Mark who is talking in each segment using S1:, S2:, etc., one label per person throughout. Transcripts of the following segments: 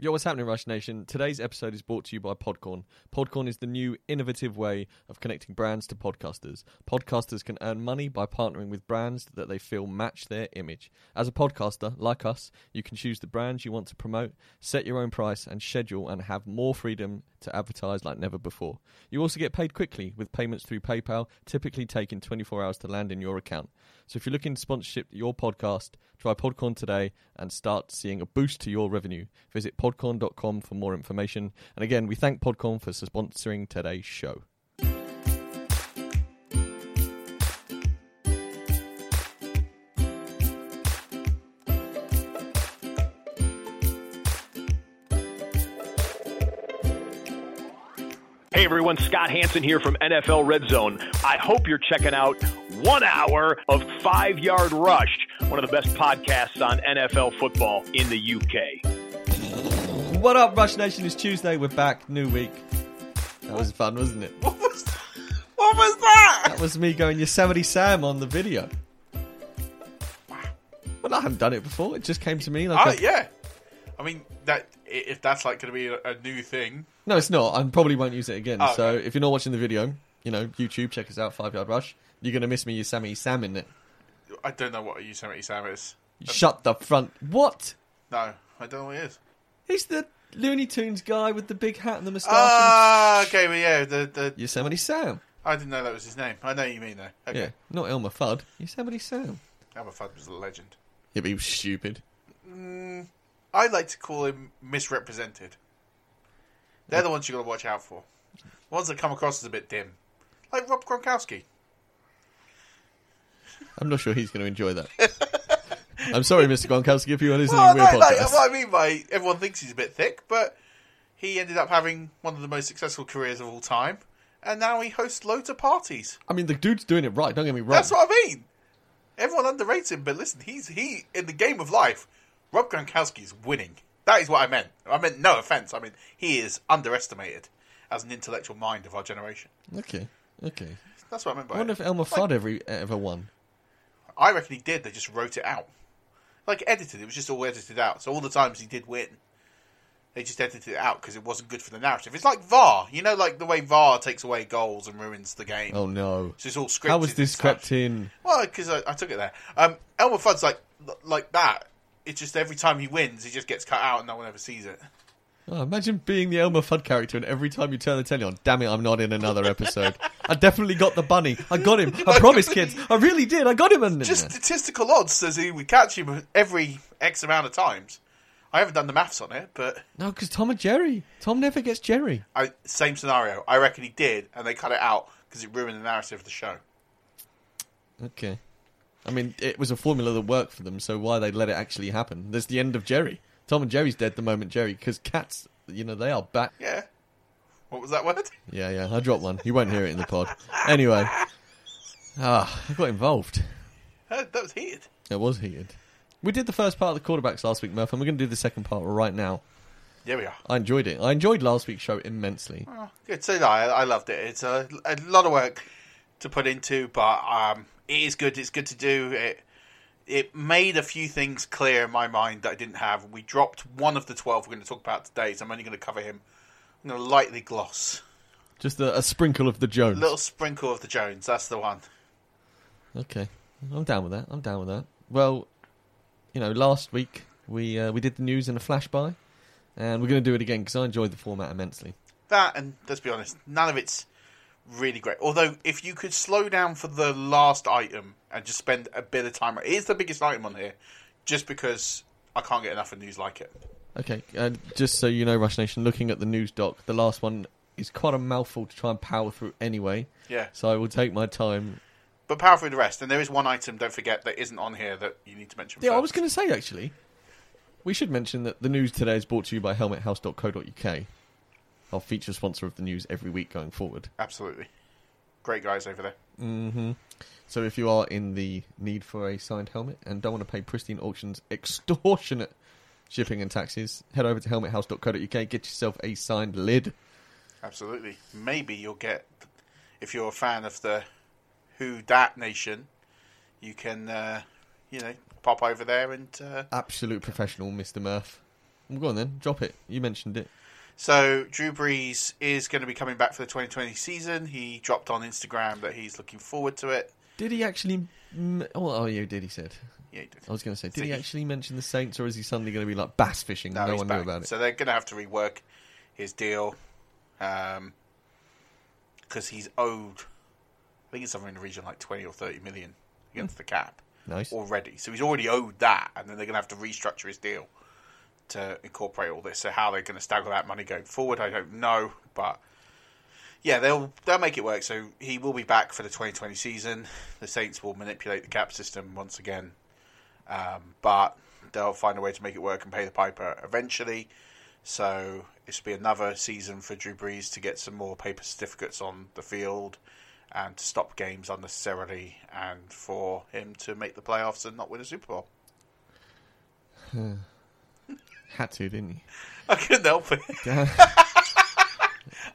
S1: Yo, what's happening, Rush Nation? Today's episode is brought to you by Podcorn. Podcorn is the new innovative way of connecting brands to podcasters. Podcasters can earn money by partnering with brands that they feel match their image. As a podcaster, like us, you can choose the brands you want to promote, set your own price and schedule, and have more freedom to advertise like never before. You also get paid quickly with payments through PayPal, typically taking 24 hours to land in your account. So if you're looking to sponsorship your podcast, try Podcorn today and start seeing a boost to your revenue. Visit podcorn.com for more information. And again, we thank Podcorn for sponsoring today's show.
S2: Hey everyone, Scott Hanson here from NFL Red Zone. I hope you're checking out one hour of Five Yard Rush, one of the best podcasts on NFL football in the UK.
S1: What up, Rush Nation? It's Tuesday. We're back. New week. That was fun, wasn't it?
S3: What was that? What was that?
S1: That was me going Yosemite Sam on the video. Well, I haven't done it before. It just came to me like
S3: Oh,
S1: a-
S3: yeah. I mean, that if that's like going to be a, a new thing,
S1: No, it's not. I probably won't use it again.
S3: Oh,
S1: So if you're not watching the video, you know, YouTube, check us out, Five Yard Rush. You're going to miss me Yosemite Sam in it.
S3: I don't know what a Yosemite Sam is.
S1: Shut the front. What?
S3: No, I don't know what it is.
S1: He's the Looney Tunes guy with the big hat and the moustache.
S3: Ah, okay, well, yeah, the, the
S1: Yosemite Sam.
S3: I didn't know that was his name. I know what you mean though. Okay,
S1: Yeah, not Elmer Fudd. Yosemite Sam.
S3: Elmer Fudd was a legend.
S1: Yeah, but he was stupid.
S3: Mm, I like to call him misrepresented. They're the ones you got to watch out for. The Ones that come across as a bit dim, like Rob Gronkowski.
S1: I'm not sure he's going to enjoy that. I'm sorry, Mr. Gronkowski, if you are listening.
S3: Well, no,
S1: podcast.
S3: what I mean by everyone thinks he's a bit thick, but he ended up having one of the most successful careers of all time, and now he hosts loads of parties.
S1: I mean, the dude's doing it right. Don't get me wrong.
S3: That's what I mean. Everyone underrates him, but listen, he's he in the game of life. Rob Gronkowski is winning. That is what I meant. I meant no offense. I mean he is underestimated as an intellectual mind of our generation.
S1: Okay, okay.
S3: That's what I meant by
S1: I wonder
S3: it.
S1: if Elmer
S3: Like,
S1: Fudd ever ever won.
S3: I reckon he did. They just wrote it out, like edited. It was just all edited out. So all the times he did win, They just edited it out because it wasn't good for the narrative. It's like VAR, you know, like the way VAR takes away goals and ruins the game.
S1: Oh no!
S3: So it's all scripted.
S1: How was this crept in?
S3: Well, because I, I took it there. Um, Elmer Fudd's like like that. It's just every time he wins, he just gets cut out and no one ever sees it.
S1: Oh, imagine being the Elmer Fudd character, and every time you turn the telly on, damn it, I'm not in another episode. I definitely got the bunny. I got him. I promise, kids. I really did. I got him. And
S3: Just statistical odds says he would catch him every X amount of times. I haven't done the maths on it, but
S1: no, because Tom and Jerry. Tom never gets Jerry.
S3: I, same scenario. I reckon he did, and they cut it out because it ruined the narrative of the show.
S1: Okay. I mean, it was a formula that worked for them, so why they let it actually happen? There's the end of Jerry. Tom and Jerry's dead the moment Jerry, because cats, you know, they are back.
S3: Yeah. What was that word?
S1: Yeah, yeah, I dropped one. You won't hear it in the pod. Anyway. Ah, I got involved.
S3: That that was heated.
S1: It was heated. We did the first part of the quarterbacks last week, Murph, and we're going to do the second part right now.
S3: Yeah, we are.
S1: I enjoyed it. I enjoyed last week's show immensely.
S3: Oh, good. So no, I, I loved it. It's a, a lot of work to put into, but um, it is good. It's good to do. It it made a few things clear in my mind that I didn't have. We dropped one of the twelve we're going to talk about today, so I'm only going to cover him. I'm going to lightly gloss.
S1: Just a, a sprinkle of the Jones.
S3: A little sprinkle of the Jones. That's the one.
S1: Okay, I'm down with that. I'm down with that. Well, you know, last week we uh, we did the news in a flash by, and we're going to do it again because I enjoyed the format immensely.
S3: That and let's be honest, none of it's really great. Although, if you could slow down for the last item and just spend a bit of time, it is the biggest item on here, just because I can't get enough of news like it.
S1: Okay, uh, just so you know, Rush Nation, looking at the news doc, the last one is quite a mouthful to try and power through anyway.
S3: Yeah.
S1: So I will take my time.
S3: But power through the rest, and there is one item. Don't forget that isn't on here that you need to mention.
S1: Yeah, I was going to say actually, we should mention that the news today is brought to you by HelmetHouse.co.uk, our feature sponsor of the news every week going forward.
S3: absolutely great guys over there.
S1: hmm So if you are in the need for a signed helmet and don't want to pay Pristine Auctions extortionate shipping and taxes, head over to helmethouse.co.uk, get yourself a signed lid.
S3: Absolutely. Maybe you'll get if you're a fan of the Who Dat Nation, you can uh, you know pop over there and. Uh,
S1: Absolute professional, Mr. Murph. Well, go on then, drop it. You mentioned it.
S3: So Drew Brees is going to be coming back for the 2020 season. He dropped on Instagram that he's looking forward to it.
S1: Did he actually? Oh, oh yeah, did he said?
S3: Yeah, he did.
S1: I was going to say, did he
S3: he-
S1: actually mention the Saints, or is he suddenly going to be like bass fishing? No,
S3: he's
S1: one
S3: back.
S1: knew about it.
S3: So they're going to have to rework his deal um, because he's owed. I think it's somewhere in the region like 20 or 30 million against hmm. the cap
S1: Nice.
S3: already. So he's already owed that, and then they're going to have to restructure his deal to incorporate all this. So how they're going to stagger that money going forward, I don't know, but yeah, they'll they'll make it work. So he will be back for the 2020 season. The Saints will manipulate the cap system once again, um, but they'll find a way to make it work and pay the piper eventually. So will be another season for Drew Brees to get some more paper certificates on the field and to stop games unnecessarily, and for him to make the playoffs and not win a Super Bowl.
S1: Had to, didn't he?
S3: I couldn't help it.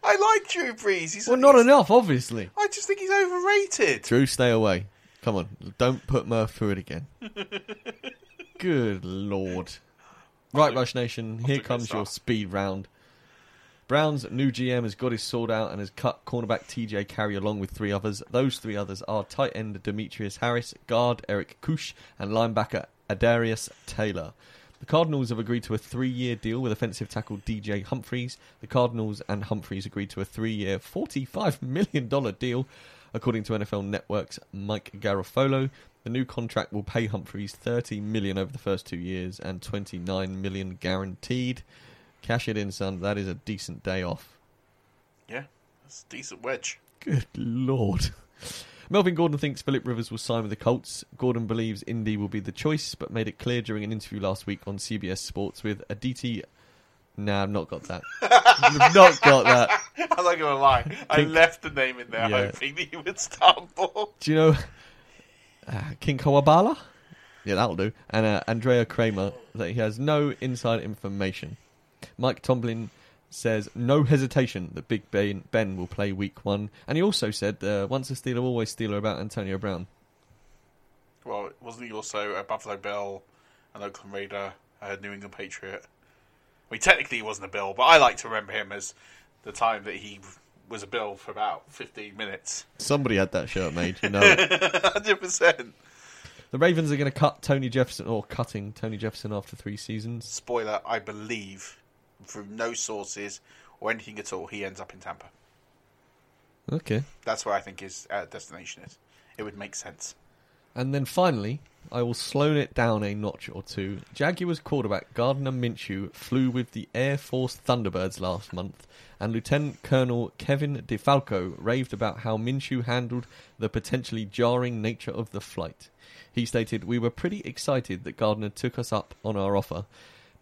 S3: I like Drew Brees. He's
S1: Well, not enough, obviously.
S3: I just think he's overrated.
S1: Drew, stay away. Come on, don't put Murph through it again. Good lord. Right, Rush Nation, here comes your speed round. Brown's new GM has got his sword out and has cut cornerback TJ Carrie along with three others. Those three others are tight end Demetrius Harris, guard Eric Kush, and linebacker Adarius Taylor. The Cardinals have agreed to a three year deal with offensive tackle DJ Humphries. The Cardinals and Humphries agreed to a three year, $45 million deal. According to NFL Network's Mike Garafolo, the new contract will pay Humphries 30 million over the first two years and 29 million guaranteed. Cash it in, son. That is a decent day off.
S3: Yeah, that's a decent wedge.
S1: Good lord. Melvin Gordon thinks Philip Rivers will sign with the Colts. Gordon believes Indy will be the choice, but made it clear during an interview last week on CBS Sports with Aditi. Nah, I've not got that. I've not got that.
S3: I'm not gonna lie. I left the name in there
S1: Yeah.
S3: hoping that you would stumble.
S1: Do you know uh, King Kawabala? Yeah, that'll do. And uh, Andrea Kremer that he has no inside information. Mike Tomlin says no hesitation that Big Ben, ben will play Week One, and he also said uh, once a Steeler, always Steeler about Antonio Brown.
S3: Well, wasn't he also a Buffalo Bill, an Oakland Raider, a New England Patriot? mean, technically he wasn't a Bill, but I like to remember him as the time that he was a Bill for about 15 minutes.
S1: Somebody had that shirt made, you know.
S3: 100%.
S1: the Ravens are going to cut Tony Jefferson, or cutting Tony Jefferson after three seasons.
S3: Spoiler, I believe, through no sources or anything at all, he ends up in Tampa.
S1: Okay.
S3: That's where I think his uh, destination is. It would make sense.
S1: And then finally, I will slow it down a notch or two. Jaguars quarterback Gardner Minshew flew with the Air Force Thunderbirds last month, and Lieutenant Colonel Kevin DeFalco raved about how Minshew handled the potentially jarring nature of the flight. He stated, We were pretty excited that Gardner took us up on our offer.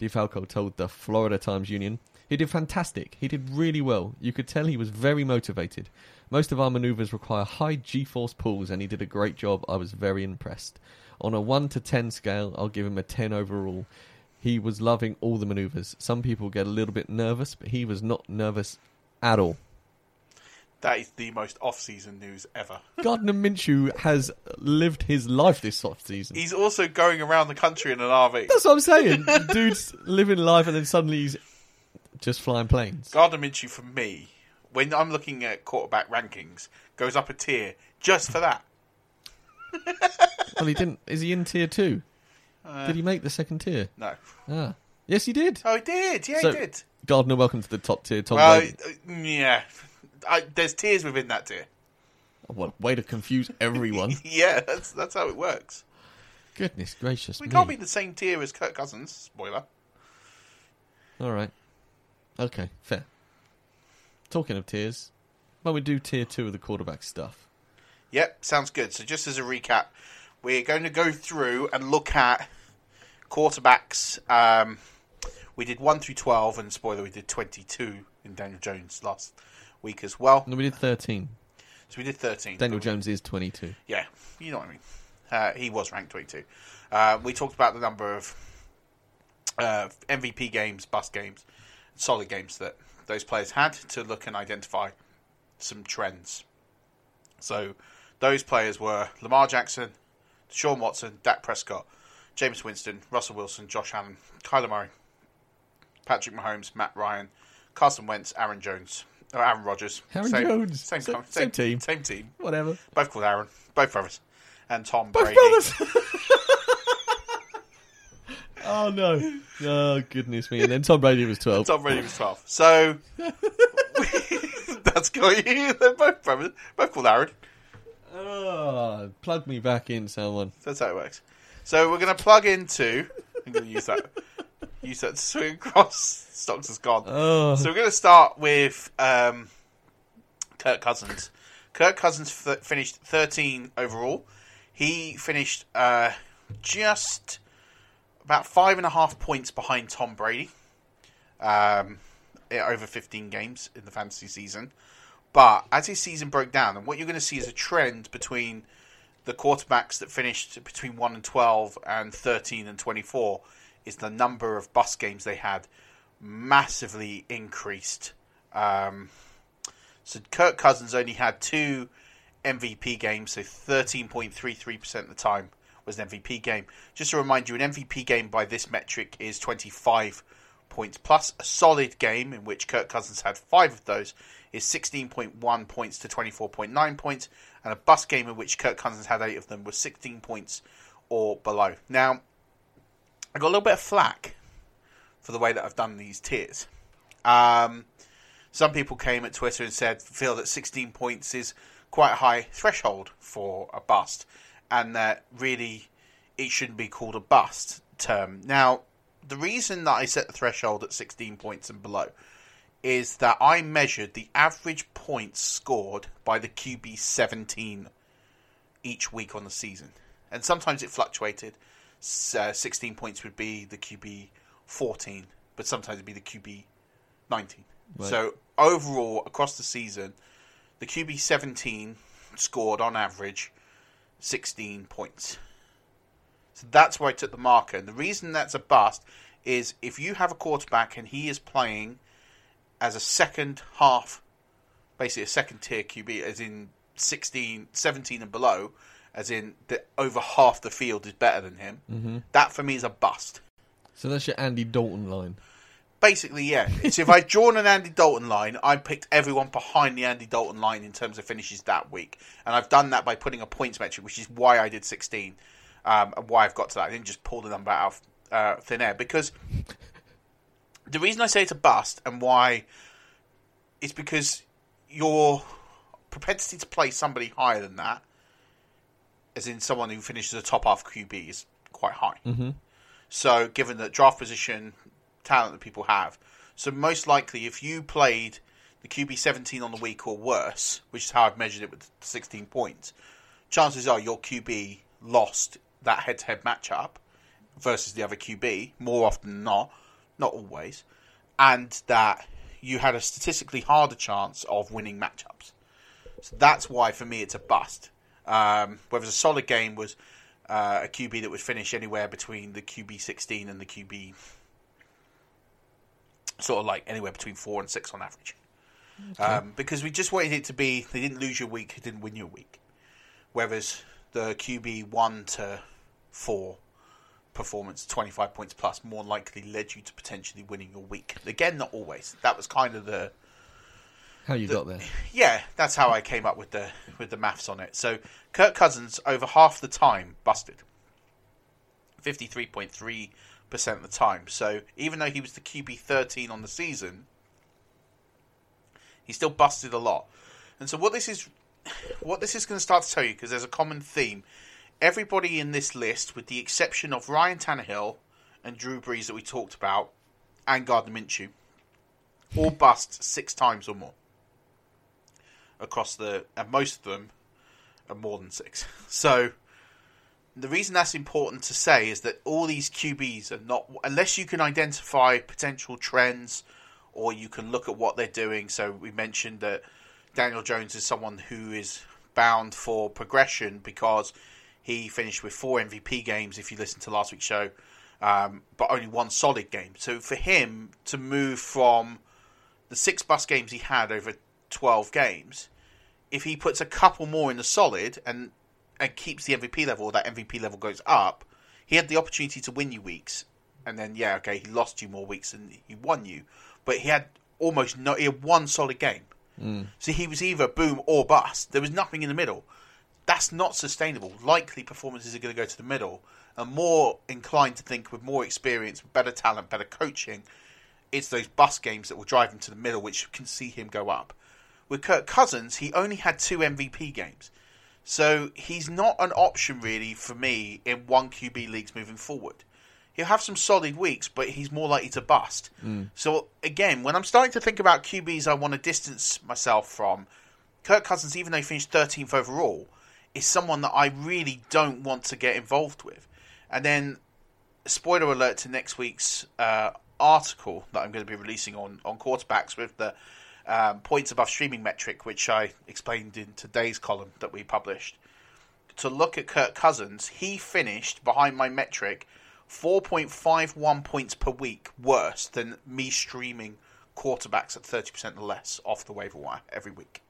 S1: DeFalco told the Florida Times Union, He did fantastic. He did really well. You could tell he was very motivated. Most of our maneuvers require high G force pulls, and he did a great job. I was very impressed. On a 1 to 10 scale, I'll give him a 10 overall. He was loving all the maneuvers. Some people get a little bit nervous, but he was not nervous at all.
S3: That is the most off-season news ever.
S1: Gardner Minshew has lived his life this off season.
S3: He's also going around the country in an RV.
S1: That's what I'm saying. Dude's living life, and then suddenly he's just flying planes.
S3: Gardner Minshew, for me, when I'm looking at quarterback rankings, goes up a tier just for that.
S1: well, he didn't. Is he in tier two?
S3: Uh,
S1: did he make the second tier?
S3: No.
S1: Ah, yes, he did.
S3: Oh, he did. Yeah,
S1: So,
S3: he did.
S1: Gardner, welcome to the top tier. Tom
S3: Well,
S1: Brady.
S3: uh, yeah. I, there's tiers within that tier.
S1: What way to confuse everyone?
S3: yeah, that's that's how it works.
S1: Goodness gracious
S3: We
S1: me!
S3: can't be the same tier as Kirk Cousins. Spoiler.
S1: All right. Okay, fair. Talking of tiers, well, we do tier two of the quarterback stuff.
S3: Yep, sounds good. So just as a recap, we're going to go through and look at quarterbacks. Um, we did one through twelve, and spoiler, we did twenty-two in Daniel Jones last week as well.
S1: No, we did thirteen.
S3: So we did thirteen.
S1: Daniel Jones is twenty-two.
S3: Yeah, you know what I mean. Uh, he was ranked 22. Uh, we talked about the number of uh, MVP games, bust games, solid games that those players had to look and identify some trends. So those players were Lamar Jackson, Sean Watson, Dak Prescott, Jameis Winston, Russell Wilson, Josh Allen, Kyler Murray, Patrick Mahomes, Matt Ryan, Carson Wentz, Aaron Jones, or Aaron Rodgers.
S1: Aaron
S3: same,
S1: Jones.
S3: Same,
S1: Same-
S3: same,
S1: team.
S3: Same team.
S1: Whatever.
S3: Both called Aaron. Both brothers. And Tom
S1: Both
S3: Brady.
S1: brothers. oh no! Oh goodness me! And then Tom Brady was twelve.
S3: Tom Brady was 12. So, that's got you. They're both brothers. Both called Aaron.
S1: Oh, plug me back in, someone.
S3: That's how it works. So, we're going to plug into. I'm going to use that. That to swing across. Stocks has gone.
S1: Oh.
S3: So, we're going to start with um, Kirk Cousins. Kirk Cousins f- finished 13 overall. He finished uh, just about five and a half points behind Tom Brady um, over 15 games in the fantasy season. But as his season broke down, and what you're going to see is a trend between the quarterbacks that finished between 1 and 12 and 13 and 24 is the number of bus games they had massively increased. Um, so Kirk Cousins only had two MVP games, so 13.33% of the time was an MVP game. Just to remind you, an MVP game by this metric is 25 points plus. A solid game in which Kirk Cousins had five of those is 16.1 points to 24.9 points, and a bus game in which Kirk Cousins had eight of them was 16 points or below. Now, I got a little bit of flack for the way that I've done these tiers. Um, some people came at Twitter and said feel that 16 points is quite a high threshold for a bust, and that really it shouldn't be called a bust term. Now, the reason that I set the threshold at 16 points and below is that I measured the average points scored by the QB 17 each week on the season, and sometimes it fluctuated. Uh, 16 points would be the QB 14, but sometimes it'd be the QB 19.
S1: Right.
S3: So overall, across the season, the QB 17 scored on average 16 points. So that's where I took the marker. And the reason that's a bust is if you have a quarterback and he is playing as a second half, basically a second tier QB, as in 16, 17 and below, as in the, over half the field is better than him,
S1: Mhm.
S3: that for me is a bust.
S1: So that's your Andy Dalton line.
S3: Basically, yeah. It's if I'd drawn an Andy Dalton line, I picked everyone behind the Andy Dalton line in terms of finishes that week, and I've done that by putting a points metric, which is why I did 16, um, and why I've got to that. I didn't just pull the number out of uh, thin air because the reason I say it's a bust and why is because your propensity to play somebody higher than that, as in someone who finishes the top half QB, is quite high.
S1: Mm-hmm.
S3: So, given the draft position, talent that people have, so most likely if you played the QB 17 on the week or worse, which is how I've measured it with 16 points, chances are your QB lost that head to head matchup versus the other QB more often than not, not always, and that you had a statistically harder chance of winning matchups. So that's why for me it's a bust. Um, whereas a solid game was uh, a QB that would finish anywhere between the QB 16 and the QB sort of like anywhere between four and six on average.
S1: Okay.
S3: Um, because we just wanted it to be they didn't lose your week, they didn't win your week. Whereas the QB one to four performance, twenty five points plus, more likely led you to potentially winning your week. Again, not always. That was kind of the
S1: How you
S3: the-
S1: got there?
S3: yeah, that's how I came up with the with the maths on it. So Kirk Cousins over half the time busted. Fifty three point three percent of the time. So even though he was the QB thirteen on the season, he still busted a lot. And so what this is what this is going to start to tell you because there's a common theme. Everybody in this list, with the exception of Ryan Tannehill and Drew Brees that we talked about, and Gardner Minshew, all bust six times or more across the, and most of them are more than six. So the reason that's important to say is that all these QBs are not, unless you can identify potential trends or you can look at what they're doing. So we mentioned that Daniel Jones is someone who is bound for progression because he finished with four MVP games. If you listen to last week's show, um, but only one solid game. So for him to move from the six bus games he had over 12 games, if he puts a couple more in the solid and and keeps the MVP level, or that MVP level goes up, he had the opportunity to win you weeks. And then, yeah, okay, he lost you more weeks than he won you, but he had almost no, he had one solid game.
S1: Mm.
S3: So he was either boom or bust. There was nothing in the middle. That's not sustainable. Likely performances are going to go to the middle. And more inclined to think with more experience, better talent, better coaching, it's those bust games that will drive him to the middle, which can see him go up. With Kirk Cousins, he only had two MVP games. So he's not an option really for me in one QB leagues moving forward. He'll have some solid weeks, but he's more likely to bust.
S1: Mm.
S3: So again, when I'm starting to think about QBs I want to distance myself from, Kirk Cousins, even though he finished 13th overall, is someone that I really don't want to get involved with. And then, spoiler alert to next week's uh, article that I'm going to be releasing on, on quarterbacks with the um, points above streaming metric, which I explained in today's column that we published. To look at Kirk Cousins, he finished behind my metric 4.51 points per week worse than me streaming quarterbacks at 30% or less off the waiver wire every week.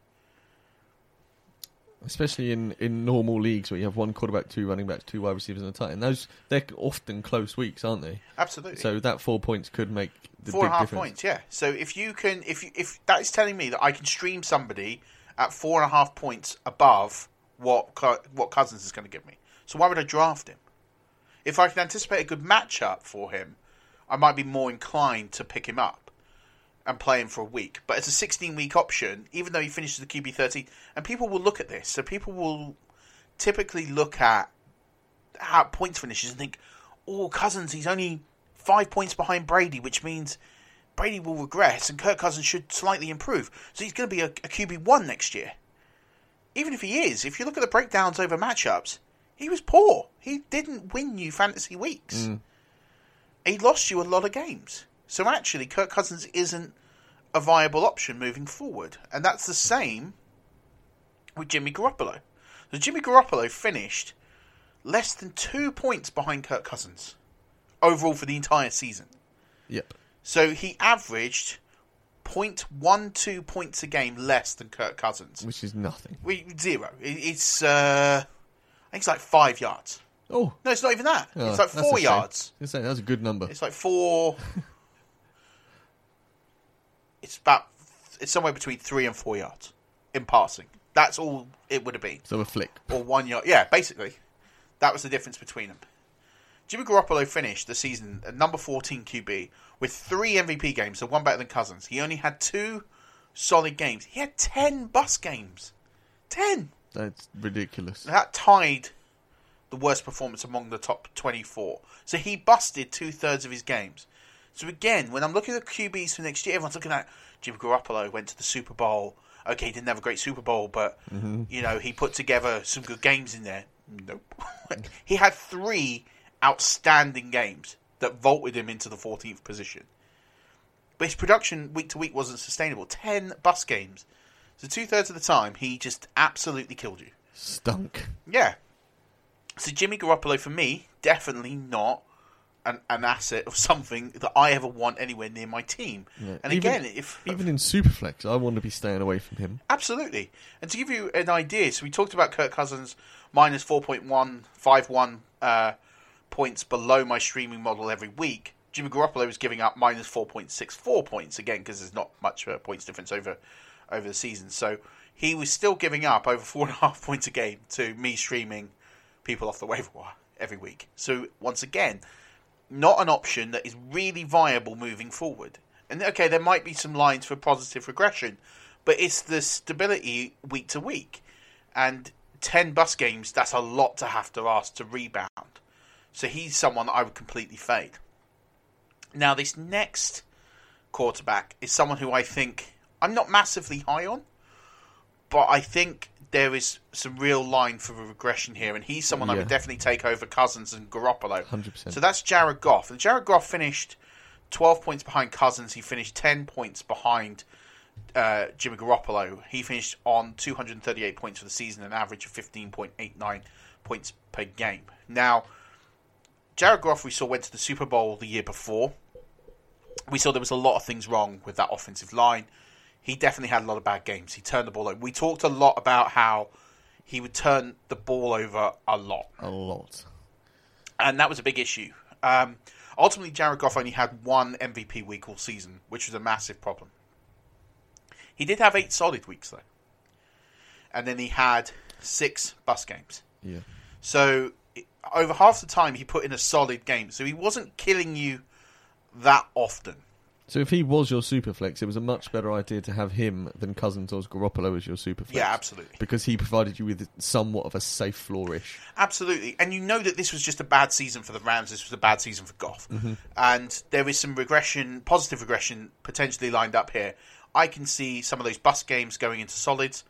S1: Especially in, in normal leagues where you have one quarterback, two running backs, two wide receivers, and a tight end. Those they're often close weeks, aren't they?
S3: Absolutely.
S1: So that four points could make the
S3: four and a half
S1: difference.
S3: points, yeah. So if you can, if you, if that is telling me that I can stream somebody at four and a half points above what what Cousins is going to give me, so why would I draft him? If I can anticipate a good matchup for him, I might be more inclined to pick him up and play him for a week. But it's a 16 week option, even though he finishes the QB 30, and people will look at this. So people will typically look at how points finishes and think, oh, Cousins, he's only five points behind Brady, which means Brady will regress and Kirk Cousins should slightly improve. So he's going to be a, a QB1 next year. Even if he is, if you look at the breakdowns over matchups, he was poor. He didn't win you fantasy weeks.
S1: Mm.
S3: He lost you a lot of games. So actually, Kirk Cousins isn't a viable option moving forward. And that's the same with Jimmy Garoppolo. So Jimmy Garoppolo finished less than two points behind Kirk Cousins overall for the entire season.
S1: Yep.
S3: So he averaged 0.12 points a game less than Kirk Cousins.
S1: Which is nothing.
S3: We, zero. It's, uh, I think it's like five yards.
S1: Oh.
S3: No, it's not even that.
S1: Oh,
S3: it's like four yards.
S1: I was gonna say, That was a good number.
S3: It's like four. it's about it's somewhere between three and four yards in passing. That's all it would have been.
S1: So a flick.
S3: Or one yard. Yeah, basically. That was the difference between them. Jimmy Garoppolo finished the season at number 14 QB with three MVP games, so one better than Cousins. He only had two solid games. He had 10 bus games. 10!
S1: That's ridiculous.
S3: That tied the worst performance among the top 24. So he busted two thirds of his games. So again, when I'm looking at QBs for next year, everyone's looking at Jim Garoppolo went to the Super Bowl. Okay, he didn't have a great Super Bowl, but
S1: Mhm.
S3: you know he put together some good games in there. Nope. he had three outstanding games that vaulted him into the 14th position. But his production week to week wasn't sustainable. Ten bus games. So two thirds of the time, he just absolutely killed you.
S1: Stunk.
S3: Yeah. So Jimmy Garoppolo for me, definitely not an, an asset of something that I ever want anywhere near my team.
S1: Yeah.
S3: And
S1: Even-
S3: again, if
S1: even in Superflex, I want to be staying away from him.
S3: Absolutely. And to give you an idea, so we talked about Kirk Cousins minus 4.151 uh, points below my streaming model every week. Jimmy Garoppolo was giving up minus 4.64 points, again, because there's not much uh, points difference over over the season. So he was still giving up over 4.5 points a game to me streaming people off the waiver wire every week. So once again, not an option that is really viable moving forward. And okay, there might be some lines for positive regression, but it's the stability week to week. And 10 bus games, that's a lot to have to ask to rebound. So he's someone I would completely fade. Now, this next quarterback is someone who I think I'm not massively high on, but I think there is some real line for a regression here, and he's someone I
S1: Yeah.
S3: would definitely take over Cousins and Garoppolo.
S1: 100%.
S3: So that's Jared Goff. And Jared Goff finished 12 points behind Cousins. He finished 10 points behind uh, Jimmy Garoppolo. He finished on 238 points for the season, an average of 15.89 points per game. Now, Jared Goff, we saw, went to the Super Bowl the year before. We saw there was a lot of things wrong with that offensive line. He definitely had a lot of bad games. He turned the ball over. We talked a lot about how he would turn the ball over a lot
S1: A lot.
S3: and that was a big issue. Um, ultimately, Jared Goff only had one MVP week all season, which was a massive problem. He did have eight solid weeks though, and then he had six bus games.
S1: Yeah.
S3: So over half the time, he put in a solid game. So he wasn't killing you that often.
S1: So if he was your Superflex, it was a much better idea to have him than Cousins or Garoppolo as your Superflex.
S3: Yeah, absolutely.
S1: Because he provided you with somewhat of a safe flourish.
S3: Absolutely, and you know that this was just a bad season for the Rams. This was a bad season for Goff,
S1: Mhm.
S3: and there is some regression, positive regression, potentially lined up here. I can see some of those bus games going into solids.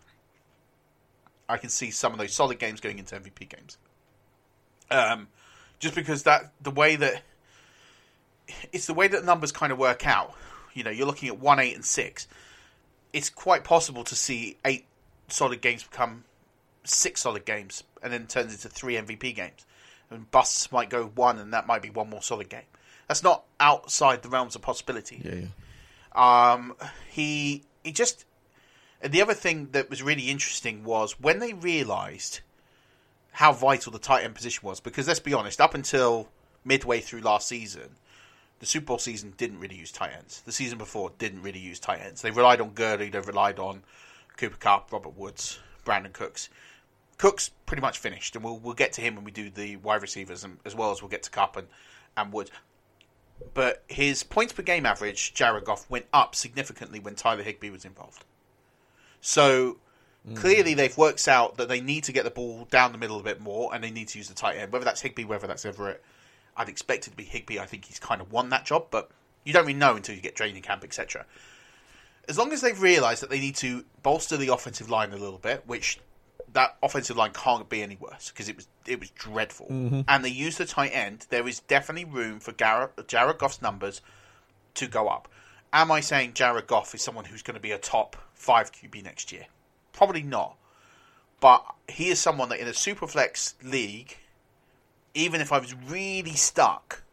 S3: I can see some of those solid games going into MVP games. Um, just because that the way that it's the way that the numbers kind of work out. You know, you're looking at one, eight, and six. It's quite possible to see eight solid games become six solid games, and then turns into three MVP games. And busts might go one, and that might be one more solid game. That's not outside the realms of possibility.
S1: Yeah, yeah.
S3: Um, he he just. And the other thing that was really interesting was when they realised how vital the tight end position was. Because let's be honest, up until midway through last season, the Super Bowl season didn't really use tight ends. The season before didn't really use tight ends. They relied on Gurley. They relied on Cooper Kupp, Robert Woods, Brandin Cooks. Cooks pretty much finished, and we'll we'll get to him when we do the wide receivers, and as well as we'll get to Kupp and and Woods. But his points per game average, Jared Goff, went up significantly when Tyler Higbee was involved. So mm. clearly they've worked out that they need to get the ball down the middle a bit more, and they need to use the tight end. Whether that's Higbee, whether that's Everett, I'd expect it to be Higbee. I think he's kind of won that job, but you don't really know until you get training camp, etc. As long as they've realised that they need to bolster the offensive line a little bit, which that offensive line can't be any worse because it was it was dreadful,
S1: Mhm.
S3: and they use the tight end, there is definitely room for Garrett, Jared Goff's numbers to go up. Am I saying Jared Goff is someone who's going to be a top five QB next year? Probably not. But he is someone that in a Superflex league, even if I was really stuck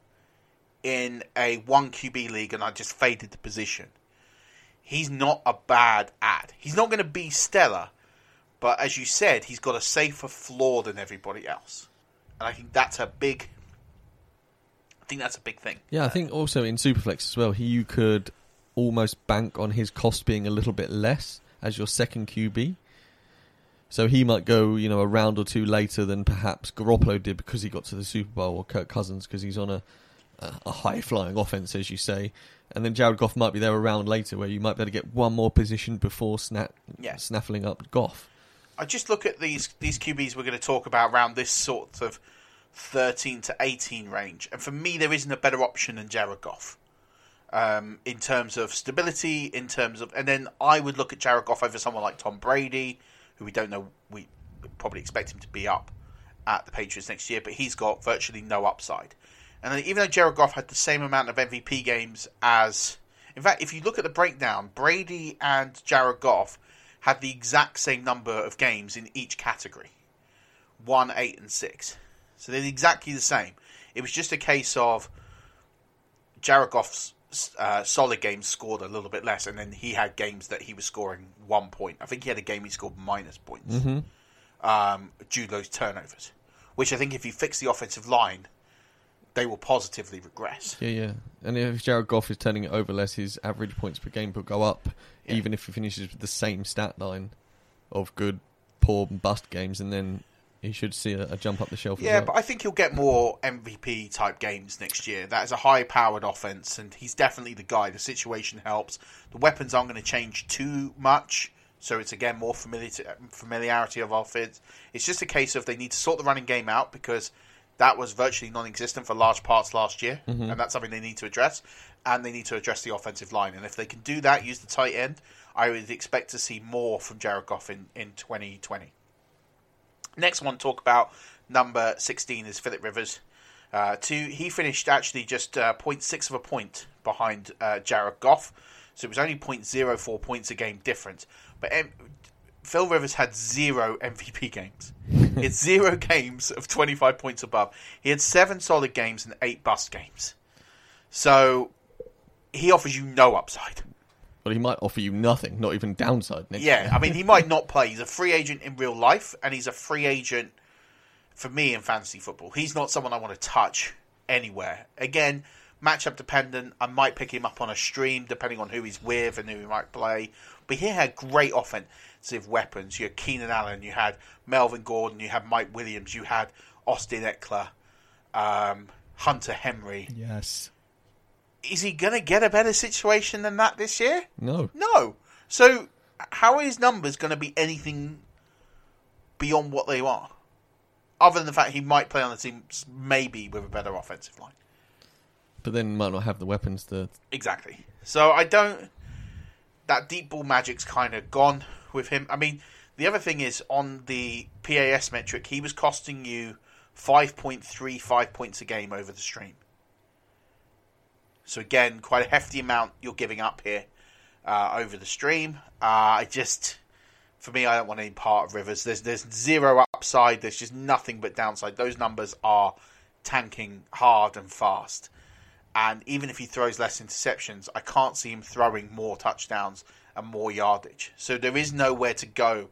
S3: in a one QB league and I just faded the position, he's not a bad ad. He's not going to be stellar, but as you said, he's got a safer floor than everybody else. And I think that's a big. I think that's a big thing.
S1: Yeah, I think also in Superflex as well, he, you could almost bank on his cost being a little bit less as your second QB. So he might go, you know, a round or two later than perhaps Garoppolo did because he got to the Super Bowl, or Kirk Cousins because he's on a a high flying offense, as you say. And then Jared Goff might be there a round later, where you might be able to get one more position before sna-
S3: Yeah.
S1: snaffling up Goff.
S3: I just look at these these QBs we're going to talk about around this sort of thirteen to eighteen range, and for me, there isn't a better option than Jared Goff. Um, in terms of stability, in terms of, and then I would look at Jared Goff over someone like Tom Brady, who we don't know. We probably expect him to be up at the Patriots next year, but he's got virtually no upside. And even though Jared Goff had the same amount of MVP games as, in fact, if you look at the breakdown, Brady and Jared Goff had the exact same number of games in each category one, eight, and six. So they're exactly the same. It was just a case of Jared Goff's uh, solid games scored a little bit less, and then he had games that he was scoring one point. I think he had a game he scored minus points
S1: Mhm.
S3: um, due to those turnovers, which I think if you fix the offensive line, they will positively regress.
S1: Yeah, yeah. And if Jared Goff is turning it over less, his average points per game will go up, even if he finishes with the same stat line of good, poor, and bust games, and then he should see a, a jump up the shelf.
S3: Yeah,
S1: well.
S3: but I think he'll get more MVP type games next year. That is a high powered offense, and he's definitely the guy. The situation helps. The weapons aren't going to change too much, so it's again more familiar familiarity of offense. It's just a case of they need to sort the running game out because that was virtually non existent for large parts last year,
S1: Mhm.
S3: and that's something they need to address. And they need to address the offensive line. And if they can do that, use the tight end, I would expect to see more from Jared Goff in, in 2020. Next one, talk about number 16 is Philip Rivers. Uh, two, he finished actually just uh, 0.6 of a point behind uh, Jared Goff, so it was only 0.04 points a game difference. But um, Phil Rivers had zero MVP games. it's zero games of 25 points above. He had seven solid games and eight bust games. So he offers you no upside.
S1: But he might offer you nothing, not even downside. Next
S3: Yeah. I mean, he might not play. He's a free agent in real life, and he's a free agent for me in fantasy football. He's not someone I want to touch anywhere. Again, matchup dependent. I might pick him up on a stream depending on who he's with and who he might play. But he had great offensive weapons. You had Keenan Allen, you had Melvin Gordon, you had Mike Williams, you had Austin Ekeler, um, Hunter Henry.
S1: Yes.
S3: Is he going to get a better situation than that this year?
S1: No.
S3: No. So, how are his numbers going to be anything beyond what they are? Other than the fact he might play on the team, maybe with a better offensive line.
S1: But then might not have the weapons to.
S3: Exactly. So I don't. That deep ball magic's kind of gone with him. I mean, the other thing is on the PAS metric, he was costing you 5.35 points a game over the stream. So again, quite a hefty amount you're giving up here uh, over the stream. Uh, I just, for me, I don't want any part of Rivers. There's there's zero upside. There's just nothing but downside. Those numbers are tanking hard and fast. And even if he throws less interceptions, I can't see him throwing more touchdowns and more yardage. So there is nowhere to go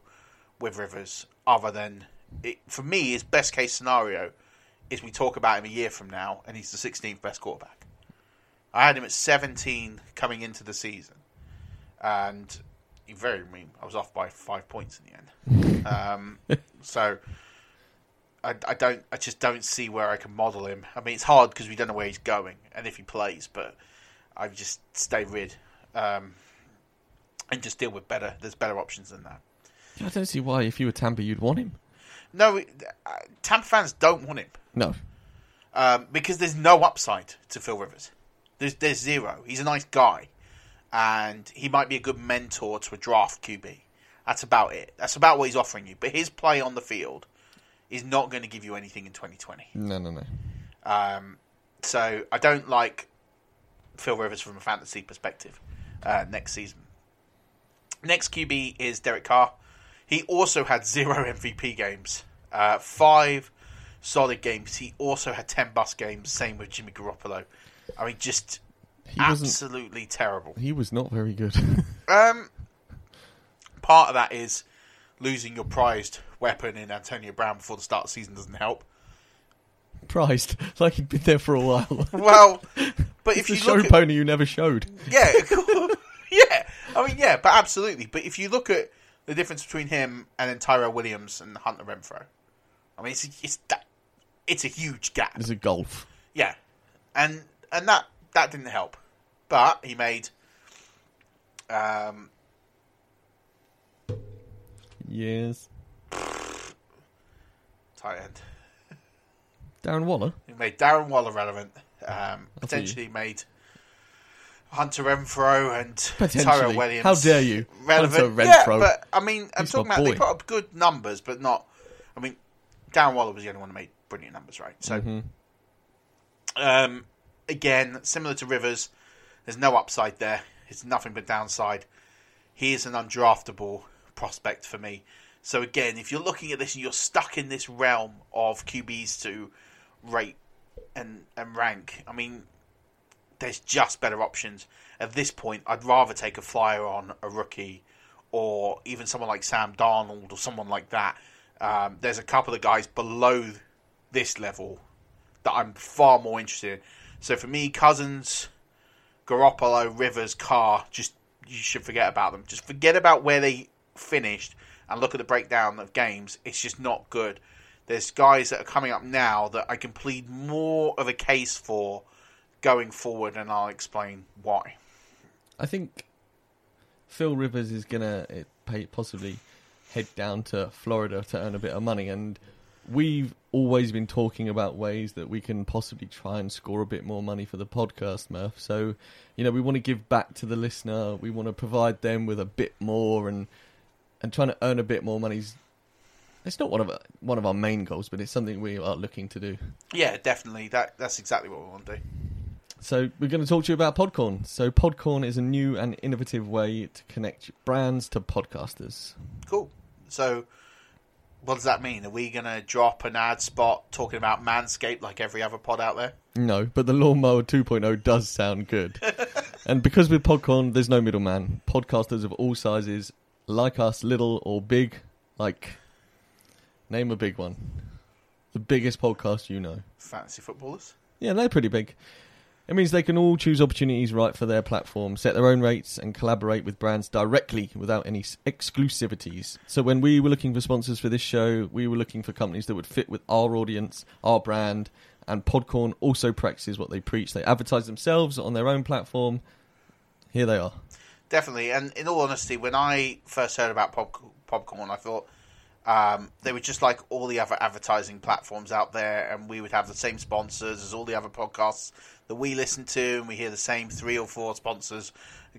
S3: with Rivers other than, it, for me, his best case scenario is we talk about him a year from now and he's the 16th best quarterback. I had him at 17 coming into the season. And he very, mean, I was off by five points in the end. um, so I, I don't. I just don't see where I can model him. I mean, it's hard because we don't know where he's going and if he plays. But I just stay rid um, and just deal with better. There's better options than that.
S1: I don't see why, if you were Tampa, you'd want him.
S3: No, uh, Tampa fans don't want him
S1: No.
S3: um, because there's no upside to Phil Rivers. There's there's zero. He's a nice guy, and he might be a good mentor to a draft QB. That's about it. That's about what he's offering you. But his play on the field is not going to give you anything in 2020.
S1: No, no, no.
S3: Um, so I don't like Phil Rivers from a fantasy perspective uh, next season. Next QB is Derek Carr. He also had zero MVP games, uh, five solid games. He also had ten bust games. Same with Jimmy Garoppolo. I mean, just
S1: He
S3: absolutely terrible.
S1: He was not very good.
S3: Um, part of that is losing your prized weapon in Antonio Brown before the start of the season doesn't help.
S1: Prized. Like he'd been there for a while.
S3: Well, but if you
S1: show
S3: look at-
S1: pony you never showed.
S3: Yeah, yeah. I mean, yeah, but absolutely. But if you look at the difference between him and then Tyrell Williams and Hunter Renfrow, I mean, it's it's that it's a huge gap.
S1: It's a golf.
S3: Yeah, and and that that didn't help, but he made um
S1: Yes.
S3: tight end.
S1: Darren Waller.
S3: He made Darren Waller relevant. Um,
S1: I thought you-
S3: potentially made Hunter Renfrow and Tyrell Williams.
S1: How dare you?
S3: Relevant.
S1: Hunter
S3: Yeah, but I mean, I'm
S1: He's
S3: talking about they put up good numbers, but not. I mean, Darren Waller was the only one who made brilliant numbers, right? So,
S1: Mhm.
S3: um, again, similar to Rivers, there's no upside there. It's nothing but downside. He is an undraftable prospect for me. So again, if you're looking at this and you're stuck in this realm of QBs to rate and and rank, I mean, there's just better options. At this point, I'd rather take a flyer on a rookie or even someone like Sam Darnold or someone like that. Um, there's a couple of guys below this level that I'm far more interested in. So for me, Cousins, Garoppolo, Rivers, Carr, just you should forget about them. Just forget about where they finished and look at the breakdown of games. It's just not good. There's guys that are coming up now that I can plead more of a case for going forward, and I'll explain why.
S1: I think Phil Rivers is gonna eh, possibly head down to Florida to earn a bit of money, and we've always been talking about ways that we can possibly try and score a bit more money for the podcast, Murph. So, you know, we want to give back to the listener. We want to provide them with a bit more, and and trying to earn a bit more money. It's not one of our, one of our main goals, but it's something we are looking to do.
S3: Yeah, definitely. That that's exactly what we want to do.
S1: So we're going to talk to you about Podcorn. So Podcorn is a new and innovative way to connect brands to podcasters.
S3: Cool. So, what does that mean? Are we going to drop an ad spot talking about Manscaped like every other pod out there?
S1: No, but the Lawnmower 2.0 does sound good. and because with Podcorn, there's no middleman. Podcasters of all sizes, like us, little or big, like, name a big one. The biggest podcast you know.
S3: Fantasy footballers.
S1: Yeah, they're pretty big. It means they can all choose opportunities right for their platform, set their own rates, and collaborate with brands directly without any exclusivities. So, when we were looking for sponsors for this show, we were looking for companies that would fit with our audience, our brand, and Podcorn also practices what they preach. They advertise themselves on their own platform. Here they are.
S3: Definitely. And in all honesty, when I first heard about Pop- Popcorn, I thought um, they were just like all the other advertising platforms out there, and we would have the same sponsors as all the other podcasts that we listen to, and we hear the same three or four sponsors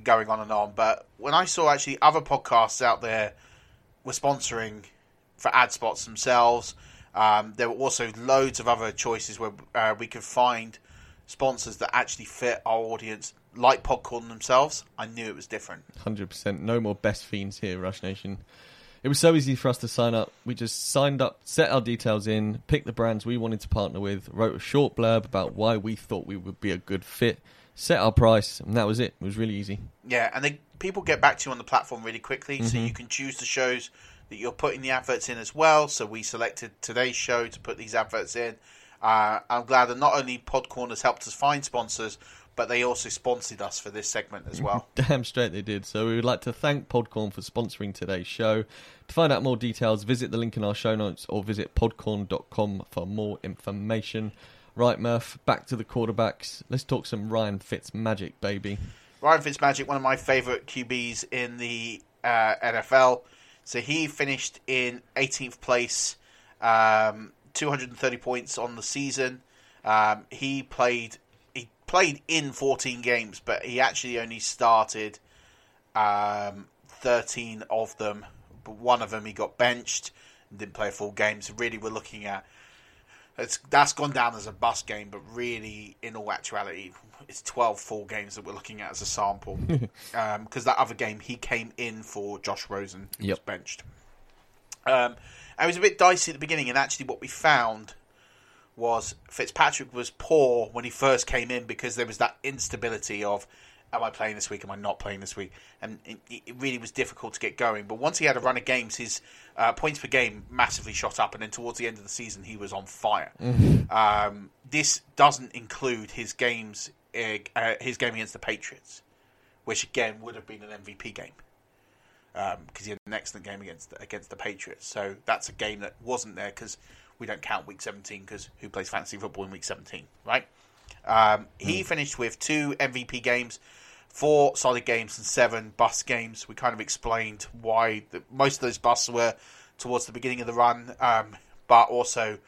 S3: going on and on. But when I saw actually other podcasts out there were sponsoring for ad spots themselves, um, there were also loads of other choices where uh, we could find sponsors that actually fit our audience, like Podcorn themselves. I knew it was different.
S1: Hundred percent. No more best fiends here, Rush Nation. It was so easy for us to sign up. We just signed up, set our details in, picked the brands we wanted to partner with, wrote a short blurb about why we thought we would be a good fit, set our price, and that was it. It was really easy.
S3: Yeah, and they people get back to you on the platform really quickly, so
S1: Mhm.
S3: you can choose the shows that you're putting the adverts in as well. So we selected today's show to put these adverts in. Uh, I'm glad that not only Podcorn has helped us find sponsors, but they also sponsored us for this segment as well.
S1: Damn straight they did. So we would like to thank Podcorn for sponsoring today's show. To find out more details, visit the link in our show notes or visit podcorn.com for more information. Right, Murph, back to the quarterbacks. Let's talk some Ryan Fitz magic, baby.
S3: Ryan Fitzmagic, one of my favourite QBs in the uh, NFL. So he finished in 18th place, um, 230 points on the season. Um, he played played in 14 games, but he actually only started um, 13 of them. But one of them he got benched and didn't play a full game. So really, we're looking at it's that's gone down as a bust game, but really, in all actuality, it's twelve full games that we're looking at as a sample. Because that other game, he came in for Josh Rosen, who was benched. Um, it was a bit dicey at the beginning, and actually, what we found was Fitzpatrick was poor when he first came in because there was that instability of. Am I playing this week? Am I not playing this week? And it, it really was difficult to get going. But once he had a run of games, his uh, points per game massively shot up, and then towards the end of the season, he was on fire.
S1: Mhm.
S3: Um, this doesn't include his games, uh, uh, his game against the Patriots, which again would have been an MVP game because um, he had an excellent game against against the Patriots. So that's a game that wasn't there because we don't count Week 17 because who plays fantasy football in Week 17, right? Um, he mm. finished with two MVP games, four solid games, and seven bust games. We kind of explained why the, most of those busts were towards the beginning of the run, um, but also,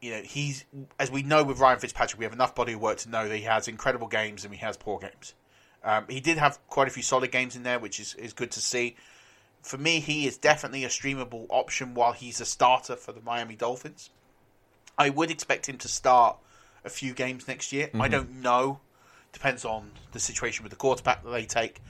S3: you know, he's as we know with Ryan Fitzpatrick, we have enough body of work to know that he has incredible games and he has poor games. Um, he did have quite a few solid games in there, which is, is good to see. For me, he is definitely a streamable option while he's a starter for the Miami Dolphins. I would expect him to start a few games next year. Mm-hmm. I don't know. Depends on the situation with the quarterback that they take,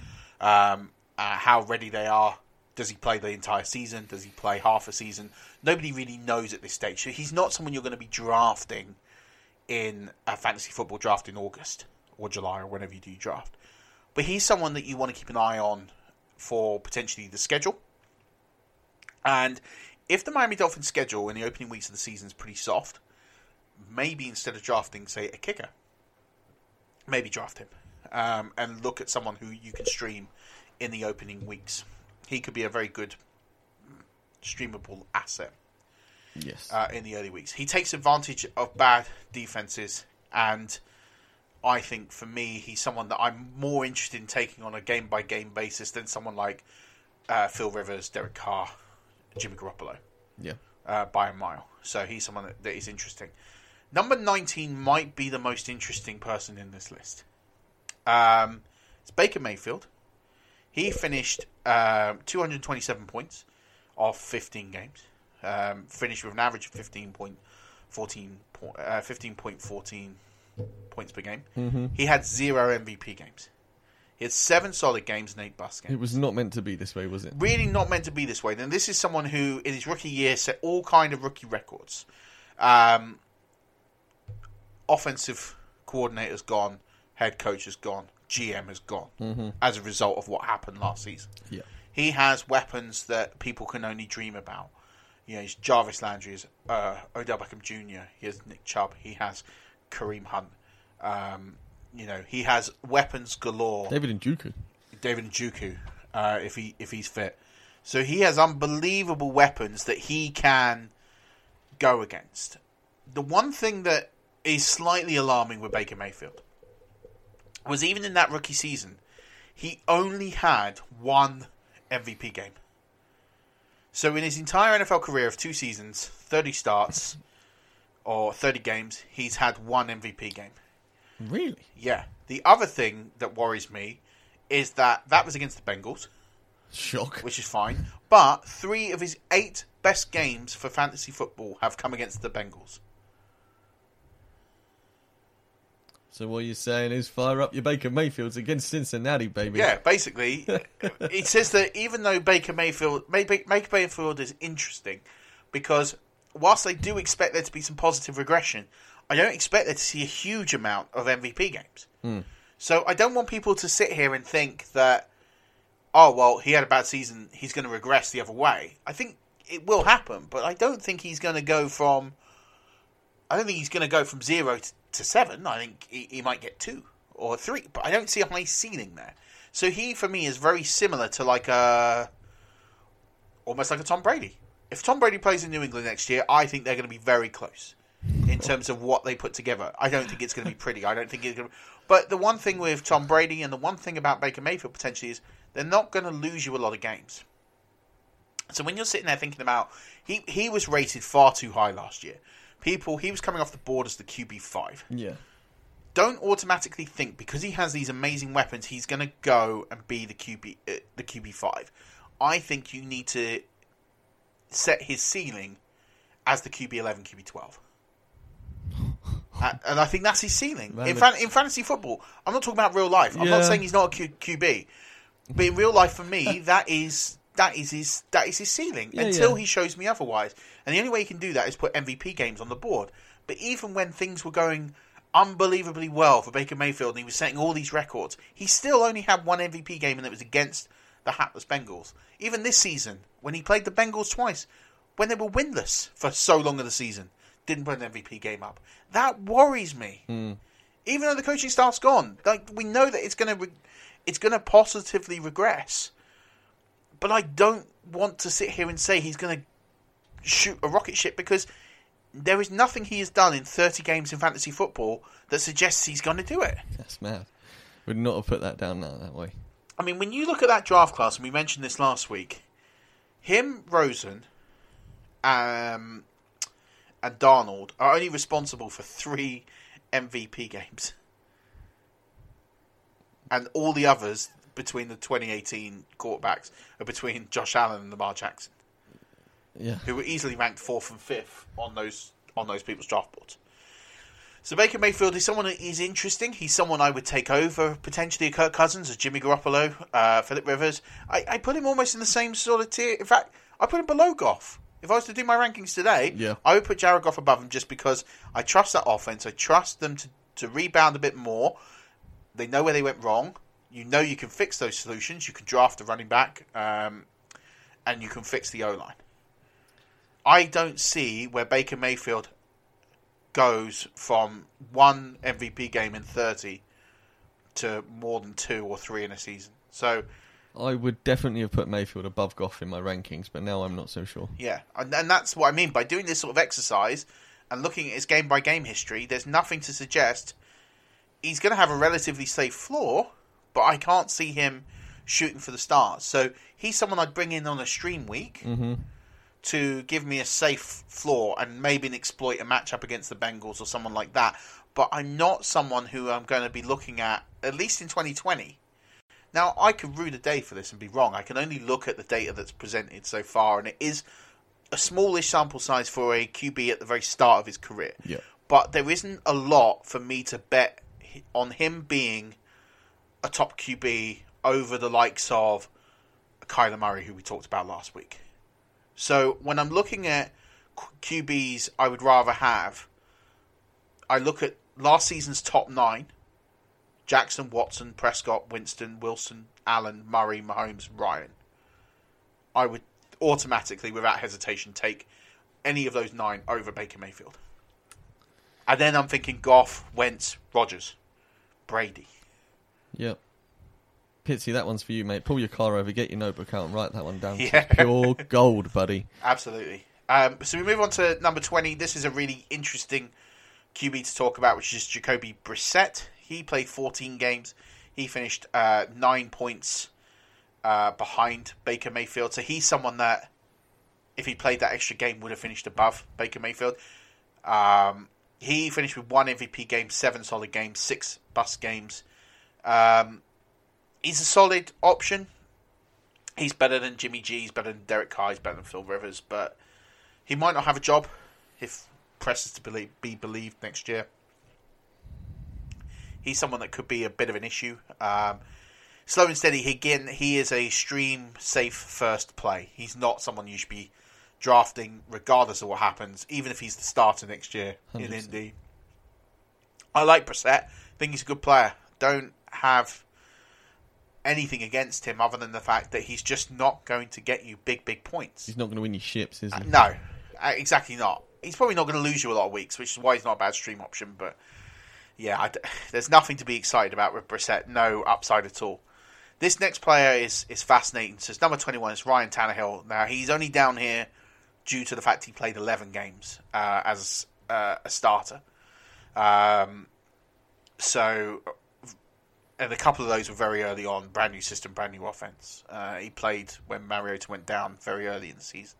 S3: um, uh, how ready they are. Does he play the entire season? Does he play half a season? Nobody really knows at this stage. So he's not someone you're going to be drafting in a fantasy football draft in August or July or whenever you do draft. But he's someone that you want to keep an eye on for potentially the schedule. And if the Miami Dolphins schedule in the opening weeks of the season is pretty soft, maybe instead of drafting, say, a kicker, maybe draft him um, and look at someone who you can stream in the opening weeks. He could be a very good streamable asset.
S1: Yes.
S3: Uh, in the early weeks, he takes advantage of bad defenses and I think for me, he's someone that I'm more interested in taking on a game by game basis than someone like uh, Phil Rivers, Derek Carr, Jimmy Garoppolo.
S1: Yeah.
S3: Uh, by a mile. So he's someone that, that is interesting. Number 19 might be the most interesting person in this list. Um, it's Baker Mayfield. He finished uh, 227 points off 15 games. Um, finished with an average of 15.14, uh, 15.14 points per game.
S1: Mm-hmm.
S3: He had zero MVP games. He had seven solid games and eight bust games.
S1: It was not meant to be this way, was it?
S3: Really not meant to be this way. Then this is someone who, in his rookie year, set all kind of rookie records. Um, offensive coordinator's gone, head coach has gone, GM has gone
S1: mm-hmm.
S3: as a result of what happened last season.
S1: Yeah.
S3: He has weapons that people can only dream about. You know, he's Jarvis Landry, he's uh, Odell Beckham Jr., he has Nick Chubb, he has Kareem Hunt. Um, you know, he has weapons galore.
S1: David Njoku.
S3: David Njoku, uh, if he if he's fit. So he has unbelievable weapons that he can go against. The one thing that is slightly alarming with Baker Mayfield was even in that rookie season, he only had one MVP game. So in his entire NFL career of two seasons, 30 starts, or 30 games, he's had one MVP game.
S1: Really?
S3: Yeah. The other thing that worries me is that that was against the Bengals.
S1: Shock.
S3: Which is fine. But three of his eight best games for fantasy football have come against the Bengals.
S1: So what you're saying is fire up your Baker Mayfields against Cincinnati, baby.
S3: Yeah, basically, it says that even though Baker Mayfield, Baker Mayfield is interesting because whilst I do expect there to be some positive regression, I don't expect there to see a huge amount of MVP games.
S1: Mm.
S3: So I don't want people to sit here and think that, oh well, he had a bad season, he's going to regress the other way. I think it will happen, but I don't think he's going to go from. I don't think he's going to go from zero to, to seven. I think he, he might get two or three, but I don't see a high ceiling there. So he, for me, is very similar to like a, almost like a Tom Brady if Tom Brady plays in New England next year, I think they're going to be very close in terms of what they put together. I don't think it's going to be pretty. I don't think it's going to. But the one thing with Tom Brady and the one thing about Baker Mayfield potentially is they're not going to lose you a lot of games. So when you're sitting there thinking about he he was rated far too high last year. People he was coming off the board as the QB five.
S1: Yeah.
S3: Don't automatically think because he has these amazing weapons he's going to go and be the QB uh, the QB five. I think you need to set his ceiling as the QB eleven, QB twelve. and I think that's his ceiling in, fan- in fantasy football. I'm not talking about real life. I'm
S1: Yeah.
S3: not saying he's not a Q- QB, but in real life, for me, that is that is his that is his ceiling
S1: Yeah,
S3: until
S1: yeah.
S3: he shows me otherwise. And the only way he can do that is put MVP games on the board. But even when things were going unbelievably well for Baker Mayfield and he was setting all these records, he still only had one MVP game, and it was against the hapless Bengals. Even this season, when he played the Bengals twice, when they were winless for so long of the season, didn't put an MVP game up. That worries me.
S1: Mm.
S3: Even though the coaching staff's gone, like we know that it's going to, re- it's going to positively regress. But I don't want to sit here and say he's going to shoot a rocket ship because there is nothing he has done in 30 games in fantasy football that suggests he's going to do it.
S1: That's mad. Would not have put that down that, that way.
S3: I mean, when you look at that draft class, and we mentioned this last week, him, Rosen, um, and Darnold are only responsible for three MVP games. And all the others between the 2018 quarterbacks are between Josh Allen and Lamar Jackson,
S1: Yeah.
S3: who were easily ranked fourth and fifth on those on those people's draft boards. So Baker Mayfield is someone that is interesting. He's someone I would take over potentially a Kirk Cousins, a Jimmy Garoppolo, uh, Philip Rivers. I, I put him almost in the same sort of tier. In fact, I put him below Goff. If I was to do my rankings today,
S1: Yeah.
S3: I would put Jared Goff above him just because I trust that offense. I trust them to, to rebound a bit more. They know where they went wrong. You know you can fix those solutions. You can draft a running back, um, and you can fix the O line. I don't see where Baker Mayfield goes from one MVP game in 30 to more than two or three in a season. So,
S1: I would definitely have put Mayfield above Goff in my rankings, but now I'm not so sure.
S3: yeah. And, and that's what I mean by doing this sort of exercise and looking at his game by game history. There's nothing to suggest he's going to have a relatively safe floor, but I can't see him shooting for the stars. So, he's someone I'd bring in on a stream week.
S1: Mm-hmm.
S3: To give me a safe floor and maybe an exploit a matchup against the Bengals or someone like that. But I'm not someone who I'm going to be looking at, at least in 2020. Now, I could rue the day for this and be wrong. I can only look at the data that's presented so far, and it is a smallish sample size for a QB at the very start of his career.
S1: Yeah.
S3: But there isn't a lot for me to bet on him being a top QB over the likes of Kyler Murray, who we talked about last week. So when I'm looking at QBs, I would rather have. I look at last season's top nine: Jackson, Watson, Prescott, Winston, Wilson, Allen, Murray, Mahomes, Ryan. I would automatically, without hesitation, take any of those nine over Baker Mayfield. And then I'm thinking Goff, Wentz, Rodgers, Brady.
S1: Yep. Pitsy, that one's for you, mate. Pull your car over, get your notebook out, and write that one down.
S3: Yeah.
S1: Pure gold, buddy.
S3: Absolutely. Um, so we move on to number 20. This is a really interesting QB to talk about, which is Jacoby Brissett. He played 14 games. He finished uh, nine points uh, behind Baker Mayfield. So he's someone that, if he played that extra game, would have finished above Baker Mayfield. Um, he finished with one MVP game, seven solid games, six bust games. Um, he's a solid option. He's better than Jimmy G. He's better than Derek Carr. He's better than Phil Rivers. But he might not have a job if Press is to believe, be believed next year. He's someone that could be a bit of an issue. Um, slow and steady. He, again, he is a stream safe first play. He's not someone you should be drafting regardless of what happens, even if he's the starter next year in
S1: 100%.
S3: Indy. I like Brissett. think he's a good player. Don't have anything against him other than the fact that he's just not going to get you big, big points.
S1: He's not going to win you ships, is he?
S3: No, uh, exactly not. He's probably not going to lose you a lot of weeks, which is why he's not a bad stream option. But yeah, I d there's nothing to be excited about with Brissett. No upside at all. This next player is is fascinating. So it's number 21. It's Ryan Tannehill. Now he's only down here due to the fact he played 11 games uh, as uh, a starter. Um, so and a couple of those were very early on. Brand new system, brand new offense. Uh, he played when Mariota went down very early in the season.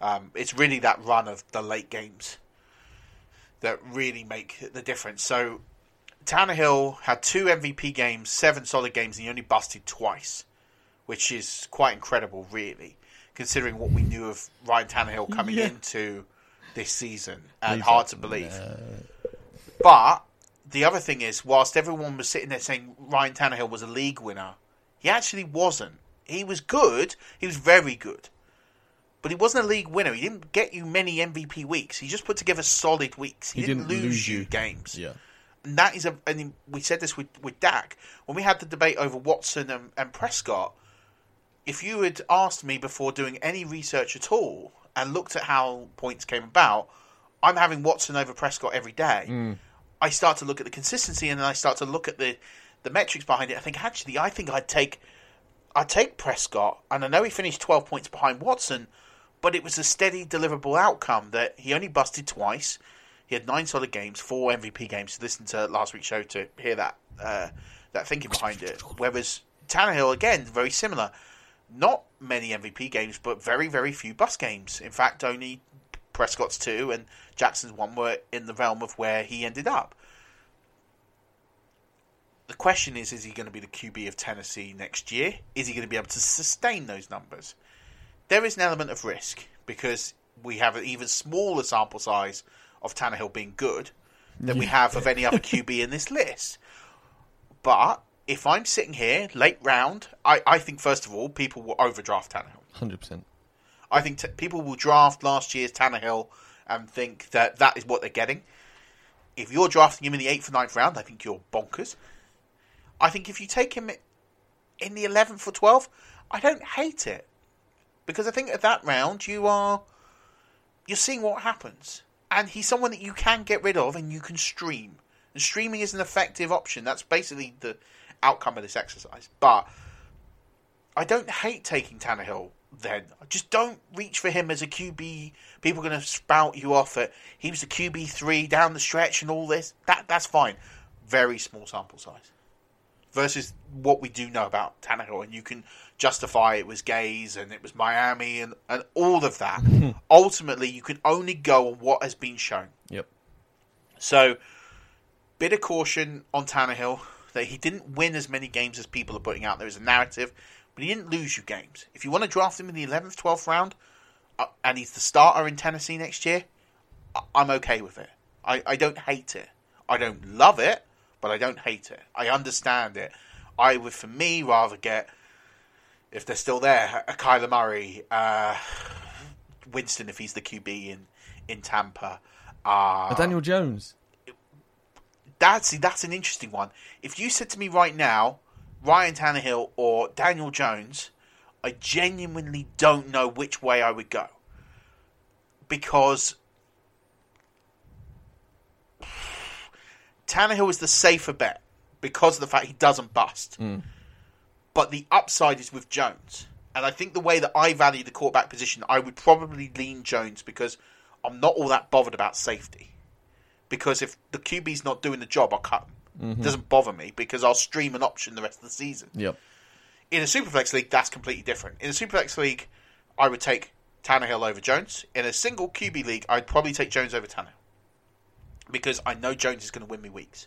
S3: Um, it's really that run of the late games that really make the difference. So Tannehill had two MVP games, seven solid games, and he only busted twice, which is quite incredible, really, considering what we knew of Ryan Tannehill coming
S1: Yeah.
S3: into this season, and
S1: He's
S3: hard to believe. But the other thing is, whilst everyone was sitting there saying Ryan Tannehill was a league winner, he actually wasn't. He was good. He was very good. But he wasn't a league winner. He didn't get you many MVP weeks. He just put together solid weeks. He,
S1: He
S3: didn't,
S1: didn't
S3: lose,
S1: lose
S3: you games.
S1: Yeah.
S3: And that is a. And we said this with with Dak when we had the debate over Watson and, and Prescott. If you had asked me before doing any research at all and looked at how points came about, I'm having Watson over Prescott every day. Mm. I start to look at the consistency and then I start to look at the the metrics behind it, I think actually, I think I'd take, I'd take Prescott, and I know he finished twelve points behind Watson, but it was a steady, deliverable outcome that he only busted twice. He had nine solid games, four MVP games. Listen to last week's show to hear that uh, that thinking behind it. Whereas Tannehill, again, very similar. Not many MVP games, but very, very few bust games. In fact, only Prescott's two and Jackson's one were in the realm of where he ended up. The question is, is he going to be the QB of Tennessee next year? Is he going to be able to sustain those numbers? There is an element of risk because we have an even smaller sample size of Tannehill being good than we have of any other QB in this list. But if I'm sitting here late round, I, I think first of all people will overdraft Tannehill.
S1: Hundred percent.
S3: I think t- people will draft last year's Tannehill and think that that is what they're getting. If you're drafting him in the eighth or ninth round, I think you're bonkers. I think if you take him in the eleventh or twelfth, I don't hate it because I think at that round you are you're seeing what happens, and he's someone that you can get rid of and you can stream. And streaming is an effective option. That's basically the outcome of this exercise. But I don't hate taking Tannehill then. Just don't reach for him as a QB. People are going to spout you off at he was a QB three down the stretch and all this. That that's fine. Very small sample size versus what we do know about Tannehill, and you can justify it was Gase and it was Miami and and all of that. Ultimately, you can only go on what has been shown.
S1: Yep.
S3: So, bit of caution on Tannehill that he didn't win as many games as people are putting out There is a narrative, but he didn't lose you games. If you want to draft him in the 11th, 12th round, uh, and he's the starter in Tennessee next year, I- I'm okay with it. I, I don't hate it. I don't love it, but I don't hate it. I understand it. I would, for me, rather get, if they're still there, a Kyler Murray, uh, Winston if he's the QB in, in Tampa. Uh,
S1: Daniel Jones.
S3: that's that's an interesting one. If you said to me right now, Ryan Tannehill or Daniel Jones, I genuinely don't know which way I would go because Tannehill is the safer bet because of the fact he doesn't bust. Hmm. But the upside is with Jones. And I think the way that I value the quarterback position, I would probably lean Jones because I'm not all that bothered about safety. Because if the QB's not doing the job, I'll cut him.
S1: Mhm.
S3: It doesn't bother me because I'll stream an option the rest of the season.
S1: Yep.
S3: In a Superflex league, that's completely different. In a Superflex league, I would take Tannehill over Jones. In a single QB league, I'd probably take Jones over Tannehill. Because I know Jones is going to win me weeks.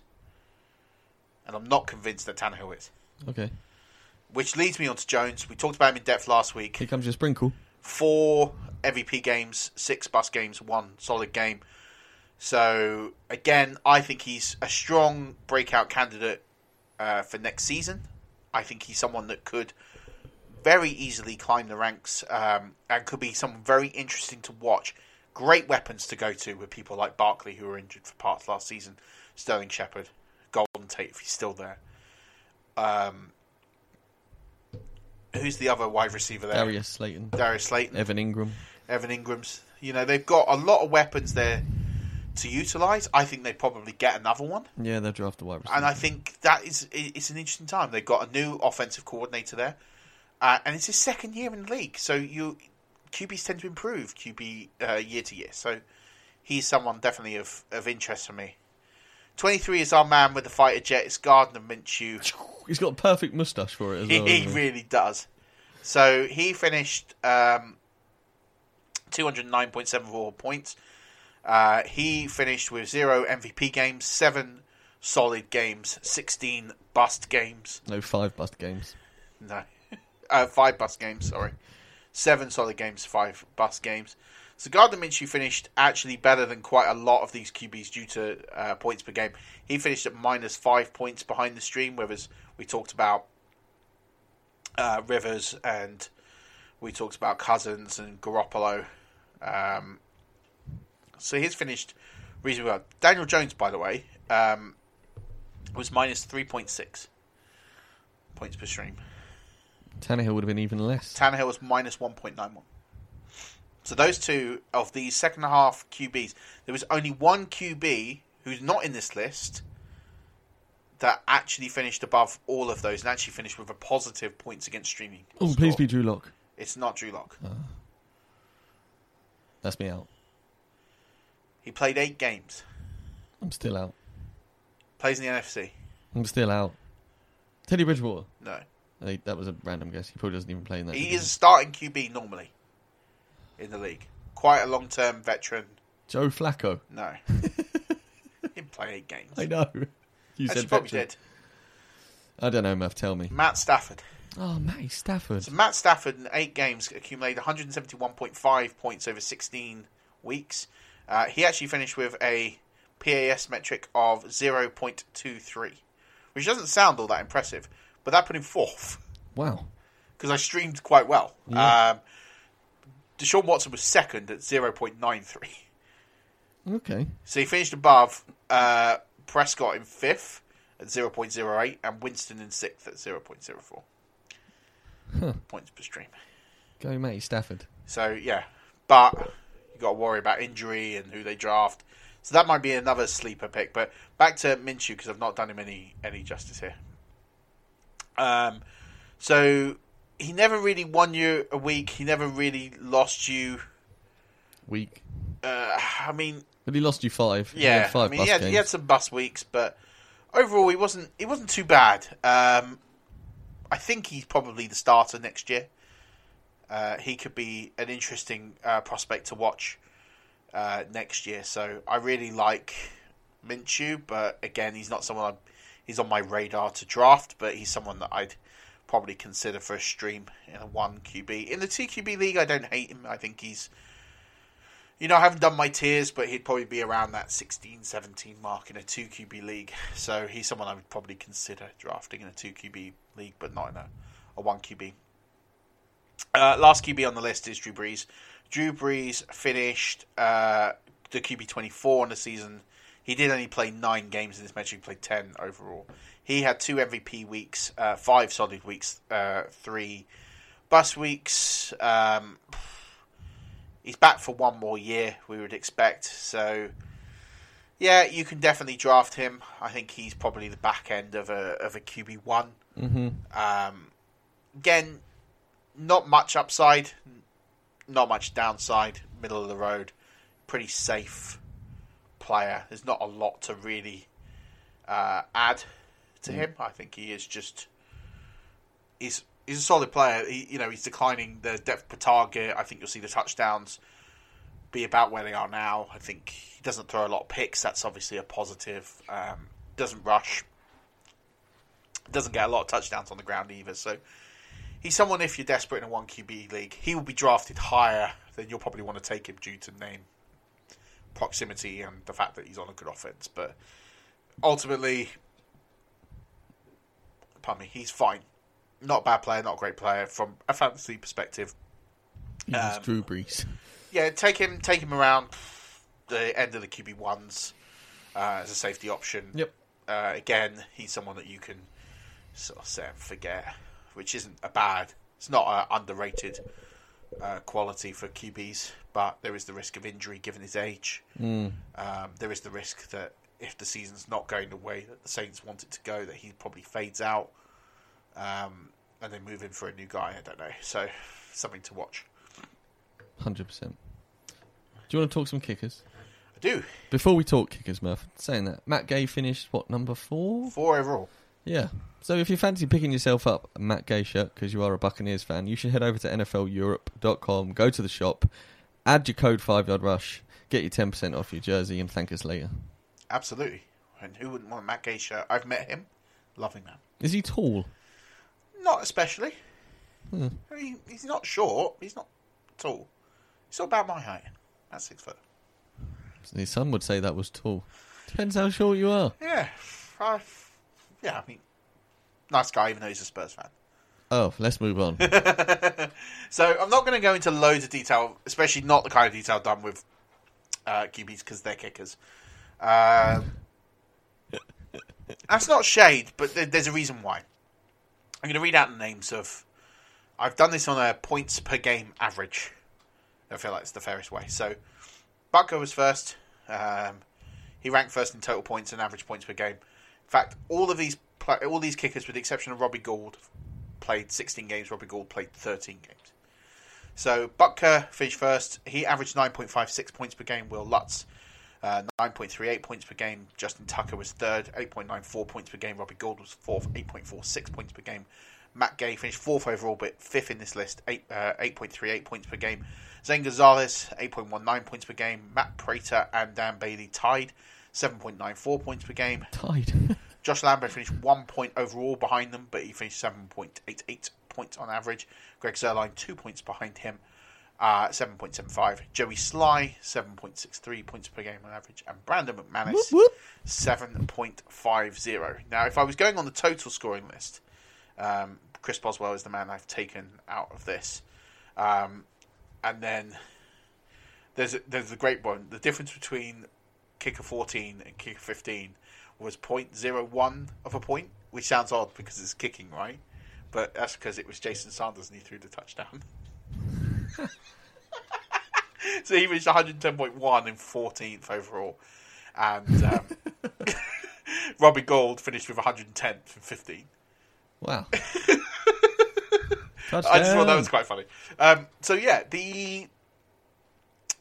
S3: And I'm not convinced that Tannehill is.
S1: Okay.
S3: Which leads me on to Jones. We talked about him in depth last week.
S1: Here comes your sprinkle.
S3: Four MVP games, six bus games, one solid game. So, again, I think he's a strong breakout candidate uh, for next season. I think he's someone that could very easily climb the ranks um, and could be someone very interesting to watch. Great weapons to go to with people like Barkley, who were injured for parts last season, Sterling Shepard, Golden Tate, if he's still there. Um, who's the other wide receiver there?
S1: Darius Slayton.
S3: Darius Slayton.
S1: Evan Engram.
S3: Evan Engram's. You know, they've got a lot of weapons there to utilise. I think they probably get another one.
S1: Yeah, they'll draft the wide receiver.
S3: And I think that is it's an interesting time. They've got a new offensive coordinator there, uh, and it's his second year in the league. So you QBs tend to improve QB uh, year to year. So he's someone definitely of, of interest for me. Twenty three is our man with the fighter jet. It's Gardner Minshew.
S1: He's got a perfect moustache for it as
S3: He,
S1: well.
S3: he really does. So he finished um, 209.74 points. Uh, he finished with zero MVP games, seven solid games, 16 bust games.
S1: No five bust games.
S3: No. Uh, five bust games, sorry. Seven solid games, five bust games. So Gardner Minshew finished actually better than quite a lot of these QBs due to uh, points per game. He finished at minus five points behind the stream, whereas we talked about uh, Rivers and we talked about Cousins and Garoppolo. Um, so he's finished reasonably well. Daniel Jones, by the way, um, was minus 3.6 points per stream.
S1: Tannehill would have been even less.
S3: Tannehill was minus 1.91. So those two of these second half QBs, there was only one QB who's not in this list that actually finished above all of those and actually finished with a positive points against streaming.
S1: Oh,
S3: score.
S1: please be Drew Lock.
S3: It's not Drew Lock.
S1: That's me out.
S3: He played eight games.
S1: I'm still out.
S3: Plays in the NFC.
S1: I'm still out. Teddy Bridgewater.
S3: No.
S1: I think that was a random guess. He probably doesn't even play in that.
S3: He is a starting QB normally in the league. Quite a long term veteran.
S1: Joe Flacco.
S3: No. he didn't play eight games.
S1: I know. You
S3: Actually,
S1: said
S3: probably
S1: veteran.
S3: did.
S1: I don't know, Murph. Tell me.
S3: Matt Stafford.
S1: Oh, Matty Stafford.
S3: So Matt Stafford in eight games accumulated 171.5 points over 16 weeks. Uh, he actually finished with a PAS metric of 0.23, which doesn't sound all that impressive, but that put him fourth
S1: Wow.
S3: because I streamed quite well.
S1: Yeah.
S3: Um, Deshaun Watson was second at 0.93.
S1: Okay.
S3: So he finished above uh, Prescott in fifth at 0.08 and Winston in sixth at 0.04
S1: Huh.
S3: points per stream.
S1: Go, Matty Stafford.
S3: So yeah, but got to worry about injury and who they draft. So that might be another sleeper pick. But back to Minshew because I've not done him any any justice here. Um, so he never really won you a week. He never really lost you.
S1: Week.
S3: Uh, I mean,
S1: But he lost you five.
S3: Yeah,
S1: five
S3: I mean, he had, he had some bus weeks, but overall, he wasn't he wasn't too bad. Um, I think he's probably the starter next year. Uh, he could be an interesting uh, prospect to watch uh, next year. So I really like Minshew, but again, he's not someone I'm, he's on my radar to draft. But he's someone that I'd probably consider for a stream in a one QB in the two QB league. I don't hate him. I think he's you know, I haven't done my tiers, but he'd probably be around that 16, 17 mark in a 2 QB league. So he's someone I would probably consider drafting in a 2 QB league, but not in a, a 1 QB. Uh, last QB on the list is Drew Brees. Drew Brees finished uh, the QB 24 on the season. He did only play nine games in this match. He played 10 overall. He had two MVP weeks, uh, five solid weeks, uh, three bus weeks. Um, he's back for one more year, we would expect. So, yeah, you can definitely draft him. I think he's probably the back end of a of a QB one.
S1: Mm-hmm.
S3: Um, again, not much upside, not much downside, middle of the road, pretty safe player. There's not a lot to really uh, add to him. I think he is just he's he's a solid player. He, you know, he's declining the depth per target. I think you'll see the touchdowns be about where they are now. I think he doesn't throw a lot of picks. That's obviously a positive. Um, doesn't rush. Doesn't get a lot of touchdowns on the ground either. So he's someone if you're desperate in a one QB league, he will be drafted higher than you'll probably want to take him due to name proximity and the fact that he's on a good offense. But ultimately, pardon me, he's fine. Not a bad player, not a great player from a fantasy perspective.
S1: He was
S3: Um,
S1: Drew Brees.
S3: Yeah, take him, take him around the end of the QB ones uh, as a safety option.
S1: Yep.
S3: Uh, again, he's someone that you can sort of set and forget, which isn't a bad. It's not an underrated uh, quality for QBs, but there is the risk of injury given his age.
S1: Mm.
S3: Um, there is the risk that if the season's not going the way that the Saints want it to go, that he probably fades out, um, and they move in for a new guy. I don't know. So something to watch.
S1: Hundred percent. Do you want to talk some kickers?
S3: I do.
S1: Before we talk kickers, Murph, saying that Matt Gay finished what number four?
S3: Four overall.
S1: Yeah. So if you fancy picking yourself up a Matt Gay shirt because you are a Buccaneers fan, you should head over to NFLEurope.com, go to the shop, add your code Five Yard Rush, get your ten percent off your jersey, and thank us later.
S3: Absolutely. And who wouldn't want a Matt Gay shirt? I've met him. Loving that.
S1: Is he tall?
S3: Not especially.
S1: Hmm.
S3: I mean, he's not short. He's not tall. He's not about my height. That's six foot.
S1: Some would say that was tall. Depends how short you are.
S3: Yeah. I, yeah, I mean, nice guy, even though he's a Spurs fan.
S1: Oh, let's move on.
S3: So I'm not going to go into loads of detail, especially not the kind of detail done with uh, QBs because they're kickers. Um, that's not shade, but there, there's a reason why. I'm going to read out the names of. I've done this on a points per game average. I feel like it's the fairest way. So, Bucko was first. Um, he ranked first in total points and average points per game. In fact, all of these pla all these kickers, with the exception of Robbie Gould, played 16 games. Robbie Gould played 13 games. So Butker finished first. He averaged 9.56 points per game. Wil Lutz, uh, 9.38 points per game. Justin Tucker was third, 8.94 points per game. Robbie Gould was fourth, 8.46 points per game. Matt Gay finished fourth overall, but fifth in this list, 8, uh, 8.38 points per game. Zane Gonzalez, 8.19 points per game. Matt Prater and Dan Bailey tied, 7.94 points per game.
S1: Tied.
S3: Josh Lambo finished one point overall behind them, but he finished 7.88 points on average. Greg Zuerlein, two points behind him, uh, 7.75. Joey Slye, 7.63 points per game on average. And Brandon McManus, 7.50. Now, if I was going on the total scoring list, um, Chris Boswell is the man I've taken out of this. Um, and then there's a, there's a great one. The difference between kicker 14 and kicker 15 was 0.01 of a point, which sounds odd because it's kicking, right? But that's because it was Jason Sanders and he threw the touchdown. so he reached 110.1 in 14th overall. And um, Robbie Gould finished with 110 from 15.
S1: Wow.
S3: I just thought that was quite funny. Um, so yeah, the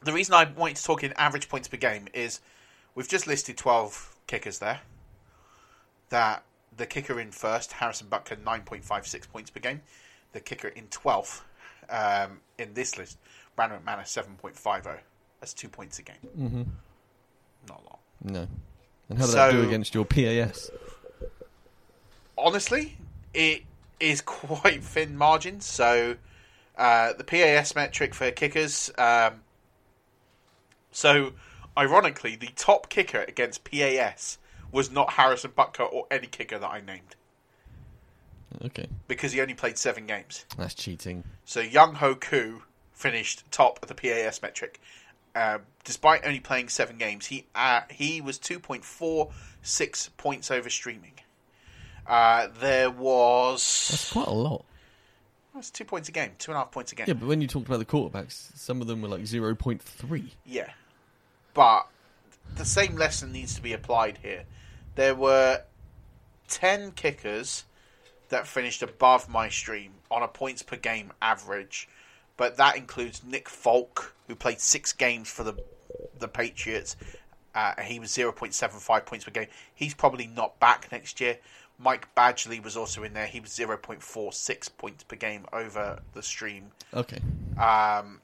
S3: the reason I wanted to talk in average points per game is we've just listed twelve kickers there. That the kicker in first, Harrison Butker, nine point five six points per game. The kicker in twelfth um, in this list, Brandon McManus, seven point five zero. That's two points a game.
S1: Mm-hmm.
S3: Not a lot.
S1: No. And how did that do against your PAS?
S3: honestly, it is quite thin margins. So uh, the PAS metric for kickers. Um, so ironically, the top kicker against PAS was not Harrison Butker or any kicker that I named
S1: Okay.
S3: because he only played seven games.
S1: That's cheating.
S3: So Younghoe Koo finished top of the PAS metric. Uh, despite only playing seven games, he uh, he was two point four six points over streaming. Uh, there was
S1: That's quite a lot.
S3: That's two points a game, two and a half points a game.
S1: Yeah, but when you talked about the quarterbacks, some of them were like 0.3.
S3: Yeah. But the same lesson needs to be applied here. There were 10 kickers that finished above my stream on a points per game average, but that includes Nick Folk, who played six games for the the Patriots. Uh, he was 0.75 points per game. He's probably not back next year. Mike Badgley was also in there. He was 0.46 points per game over the stream.
S1: Okay.
S3: Um,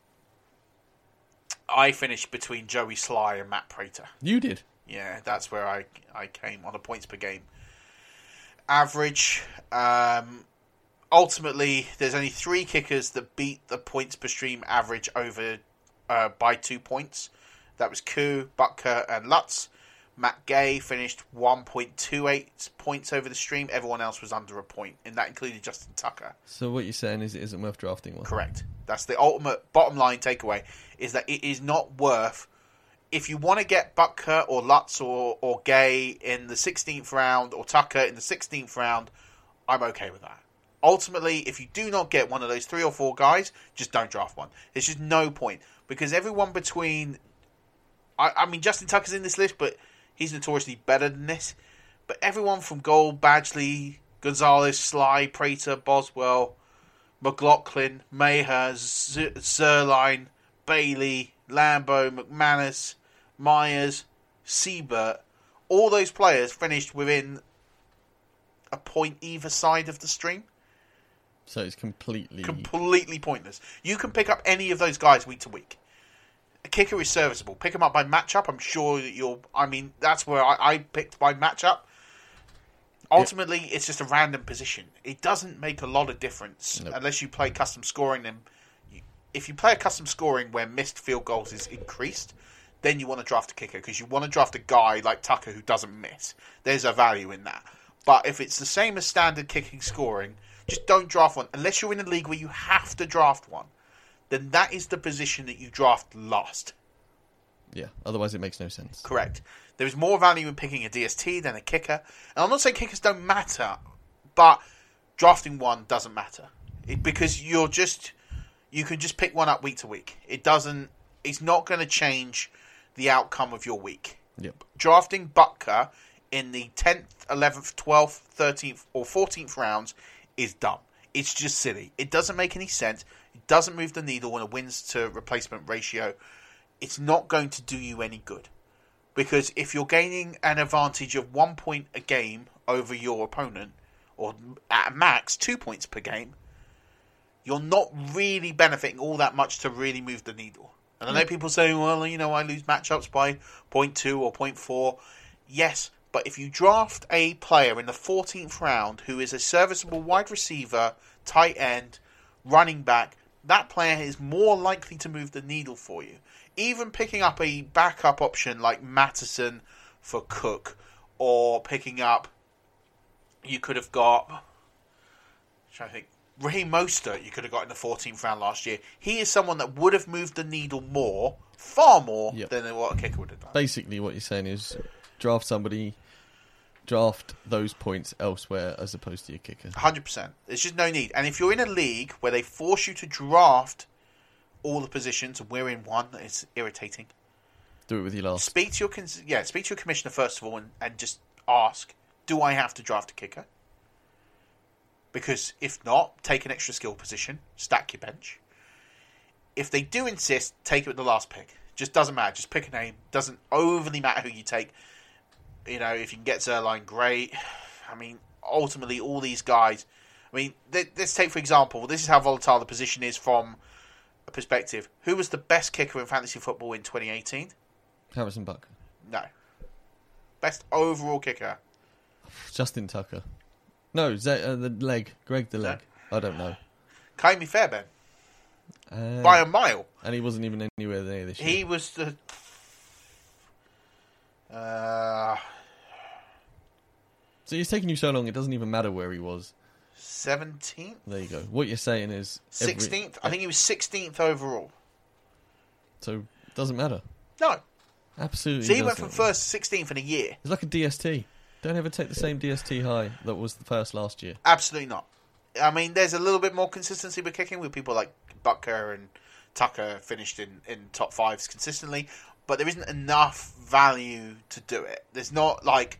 S3: I finished between Joey Slye and Matt Prater.
S1: You did?
S3: Yeah, that's where I I came on a points per game average. Um, ultimately, there's only three kickers that beat the points per stream average over uh, by two points. That was Koo, Butker, and Lutz. Matt Gay finished 1.28 points over the stream. Everyone else was under a point, and that included Justin Tucker.
S1: So what you're saying is it isn't worth drafting one?
S3: Correct. That's the ultimate bottom line takeaway is that it is not worth if you want to get Butker or Lutz or, or Gay in the 16th round or Tucker in the 16th round, I'm okay with that. Ultimately, if you do not get one of those three or four guys, just don't draft one. There's just no point because everyone between, I, I mean, Justin Tucker's in this list, but he's notoriously better than this. But everyone from Gould, Badgley, Gonzalez, Slye, Prater, Boswell, McLaughlin, Maher, Z- Zuerlein, Bailey, Lambo, McManus, Myers, Seibert, all those players finished within a point either side of the stream.
S1: So it's completely.
S3: Completely pointless. You can pick up any of those guys week to week. A kicker is serviceable. Pick them up by matchup. I'm sure that you'll. I mean, that's where I, I picked by matchup. Ultimately, it's just a random position. It doesn't make a lot of difference
S1: Nope.
S3: unless you play custom scoring. Then, you, if you play a custom scoring where missed field goals is increased, then you want to draft a kicker because you want to draft a guy like Tucker who doesn't miss. There's a value in that. But if it's the same as standard kicking scoring, just don't draft one unless you're in a league where you have to draft one. Then that is the position that you draft last.
S1: Yeah. Otherwise, it makes no sense.
S3: Correct. There is more value in picking a DST than a kicker. And I'm not saying kickers don't matter, but drafting one doesn't matter it, because you're just you can just pick one up week to week. It doesn't. It's not going to change the outcome of your week.
S1: Yep.
S3: Drafting Butker in the 10th, 11th, 12th, 13th, or 14th rounds is dumb. It's just silly. It doesn't make any sense. It doesn't move the needle on a wins to replacement ratio. It's not going to do you any good. Because if you're gaining an advantage of one point a game over your opponent, or at max two points per game, you're not really benefiting all that much to really move the needle. And I know mm. people say, well, you know, I lose matchups by 0.2 or 0.4. Yes, but if you draft a player in the 14th round who is a serviceable wide receiver, tight end, running back, that player is more likely to move the needle for you. Even picking up a backup option like Mattison for Cook, or picking up, you could have got, trying to think, Raheem Mostert you could have got in the 14th round last year. He is someone that would have moved the needle more, far more,
S1: Yep.
S3: than what a kicker would have done.
S1: Basically, what you're saying is draft somebody, draft those points elsewhere as opposed to your kicker.
S3: Hundred percent. There's just no need. And if you're in a league where they force you to draft all the positions, and we're in one, it's irritating.
S1: Do it with your last.
S3: Speak to your cons- yeah, speak to your commissioner first of all, and, and just ask: Do I have to draft a kicker? Because if not, take an extra skill position, stack your bench. If they do insist, take it with the last pick. Just doesn't matter. Just pick a name. Doesn't overly matter who you take. You know, if you can get Zuerlein, great. I mean, ultimately, all these guys. I mean, th- let's take for example. This is how volatile the position is from a perspective. Who was the best kicker in fantasy football in 2018?
S1: Harrison Buck.
S3: No. Best overall kicker.
S1: Justin Tucker. No, Z- uh, the leg. Greg the leg. I don't know.
S3: Kaimi Fairbairn.
S1: Uh,
S3: By a mile.
S1: And he wasn't even anywhere near this year.
S3: He was the. Uh,
S1: So it's taking you so long, it doesn't even matter where he was.
S3: 17th?
S1: There you go. What you're saying is. every-
S3: 16th? I think he was 16th overall.
S1: So it doesn't matter.
S3: No.
S1: Absolutely.
S3: So he went from first to 16th in a year.
S1: It's like a DST. Don't ever take the same DST high that was the first last year.
S3: Absolutely not. I mean, there's a little bit more consistency with kicking with people like Butker and Tucker finished in, in top fives consistently, but there isn't enough value to do it. There's not like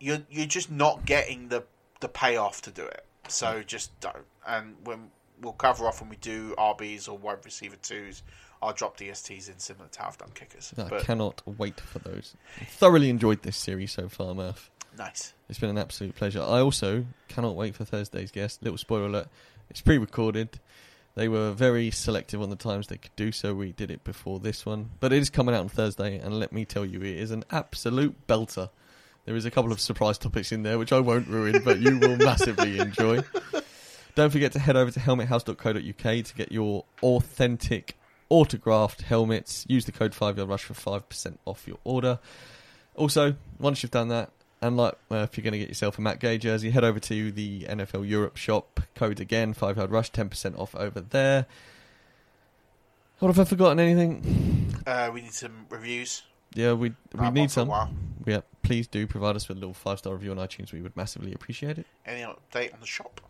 S3: you're you're just not getting the the payoff to do it. So just don't. And when we'll cover off when we do RBs or wide receiver twos, I'll drop DSTs in similar to how I've done kickers.
S1: I
S3: but
S1: cannot wait for those. Thoroughly enjoyed this series so far, Murph.
S3: nice.
S1: It's been an absolute pleasure. I also cannot wait for Thursday's guest. Little spoiler alert: it's pre-recorded. They were very selective on the times they could do so. We did it before this one, but it is coming out on Thursday, and let me tell you, it is an absolute belter. There is a couple of surprise topics in there which I won't ruin, but you will massively enjoy. Don't forget to head over to helmethouse.co.uk to get your authentic autographed helmets. Use the code 5 rush for 5% off your order. Also, once you've done that, and like uh, if you're going to get yourself a Matt Gay jersey, head over to the NFL Europe shop. Code again, 5 yard rush, 10% off over there. What have I forgotten? Anything?
S3: Uh, we need some reviews.
S1: Yeah, we we
S3: I've
S1: need
S3: for a
S1: some. Yeah, please do provide us with a little five star review on iTunes. We would massively appreciate it.
S3: Any update on the shop?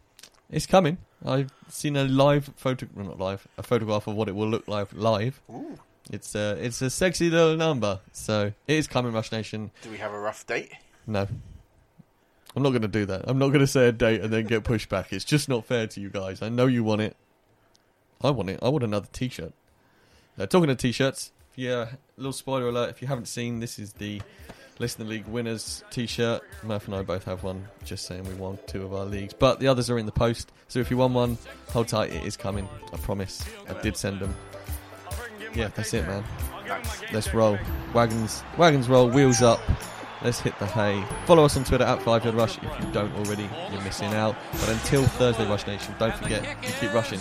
S1: It's coming. I've seen a live photo, well, not live, a photograph of what it will look like live.
S3: Ooh.
S1: It's a it's a sexy little number. So it is coming, Rush Nation.
S3: Do we have a rough date?
S1: No, I'm not going to do that. I'm not going to say a date and then get pushed back. It's just not fair to you guys. I know you want it. I want it. I want another T-shirt. Uh, talking of T-shirts, yeah, little spoiler alert. If you haven't seen, this is the Listener League winners T-shirt. Murph and I both have one. Just saying, we won two of our leagues, but the others are in the post. So if you won one, hold tight. It is coming. I promise. I did send them. Yeah, that's it, man. Let's roll. Wagons, wagons roll. Wheels up. Let's hit the hay. Follow us on Twitter at 5 Yard Rush if you don't already. You're missing out. But until Thursday, Rush Nation, don't forget, keep rushing.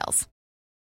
S4: details.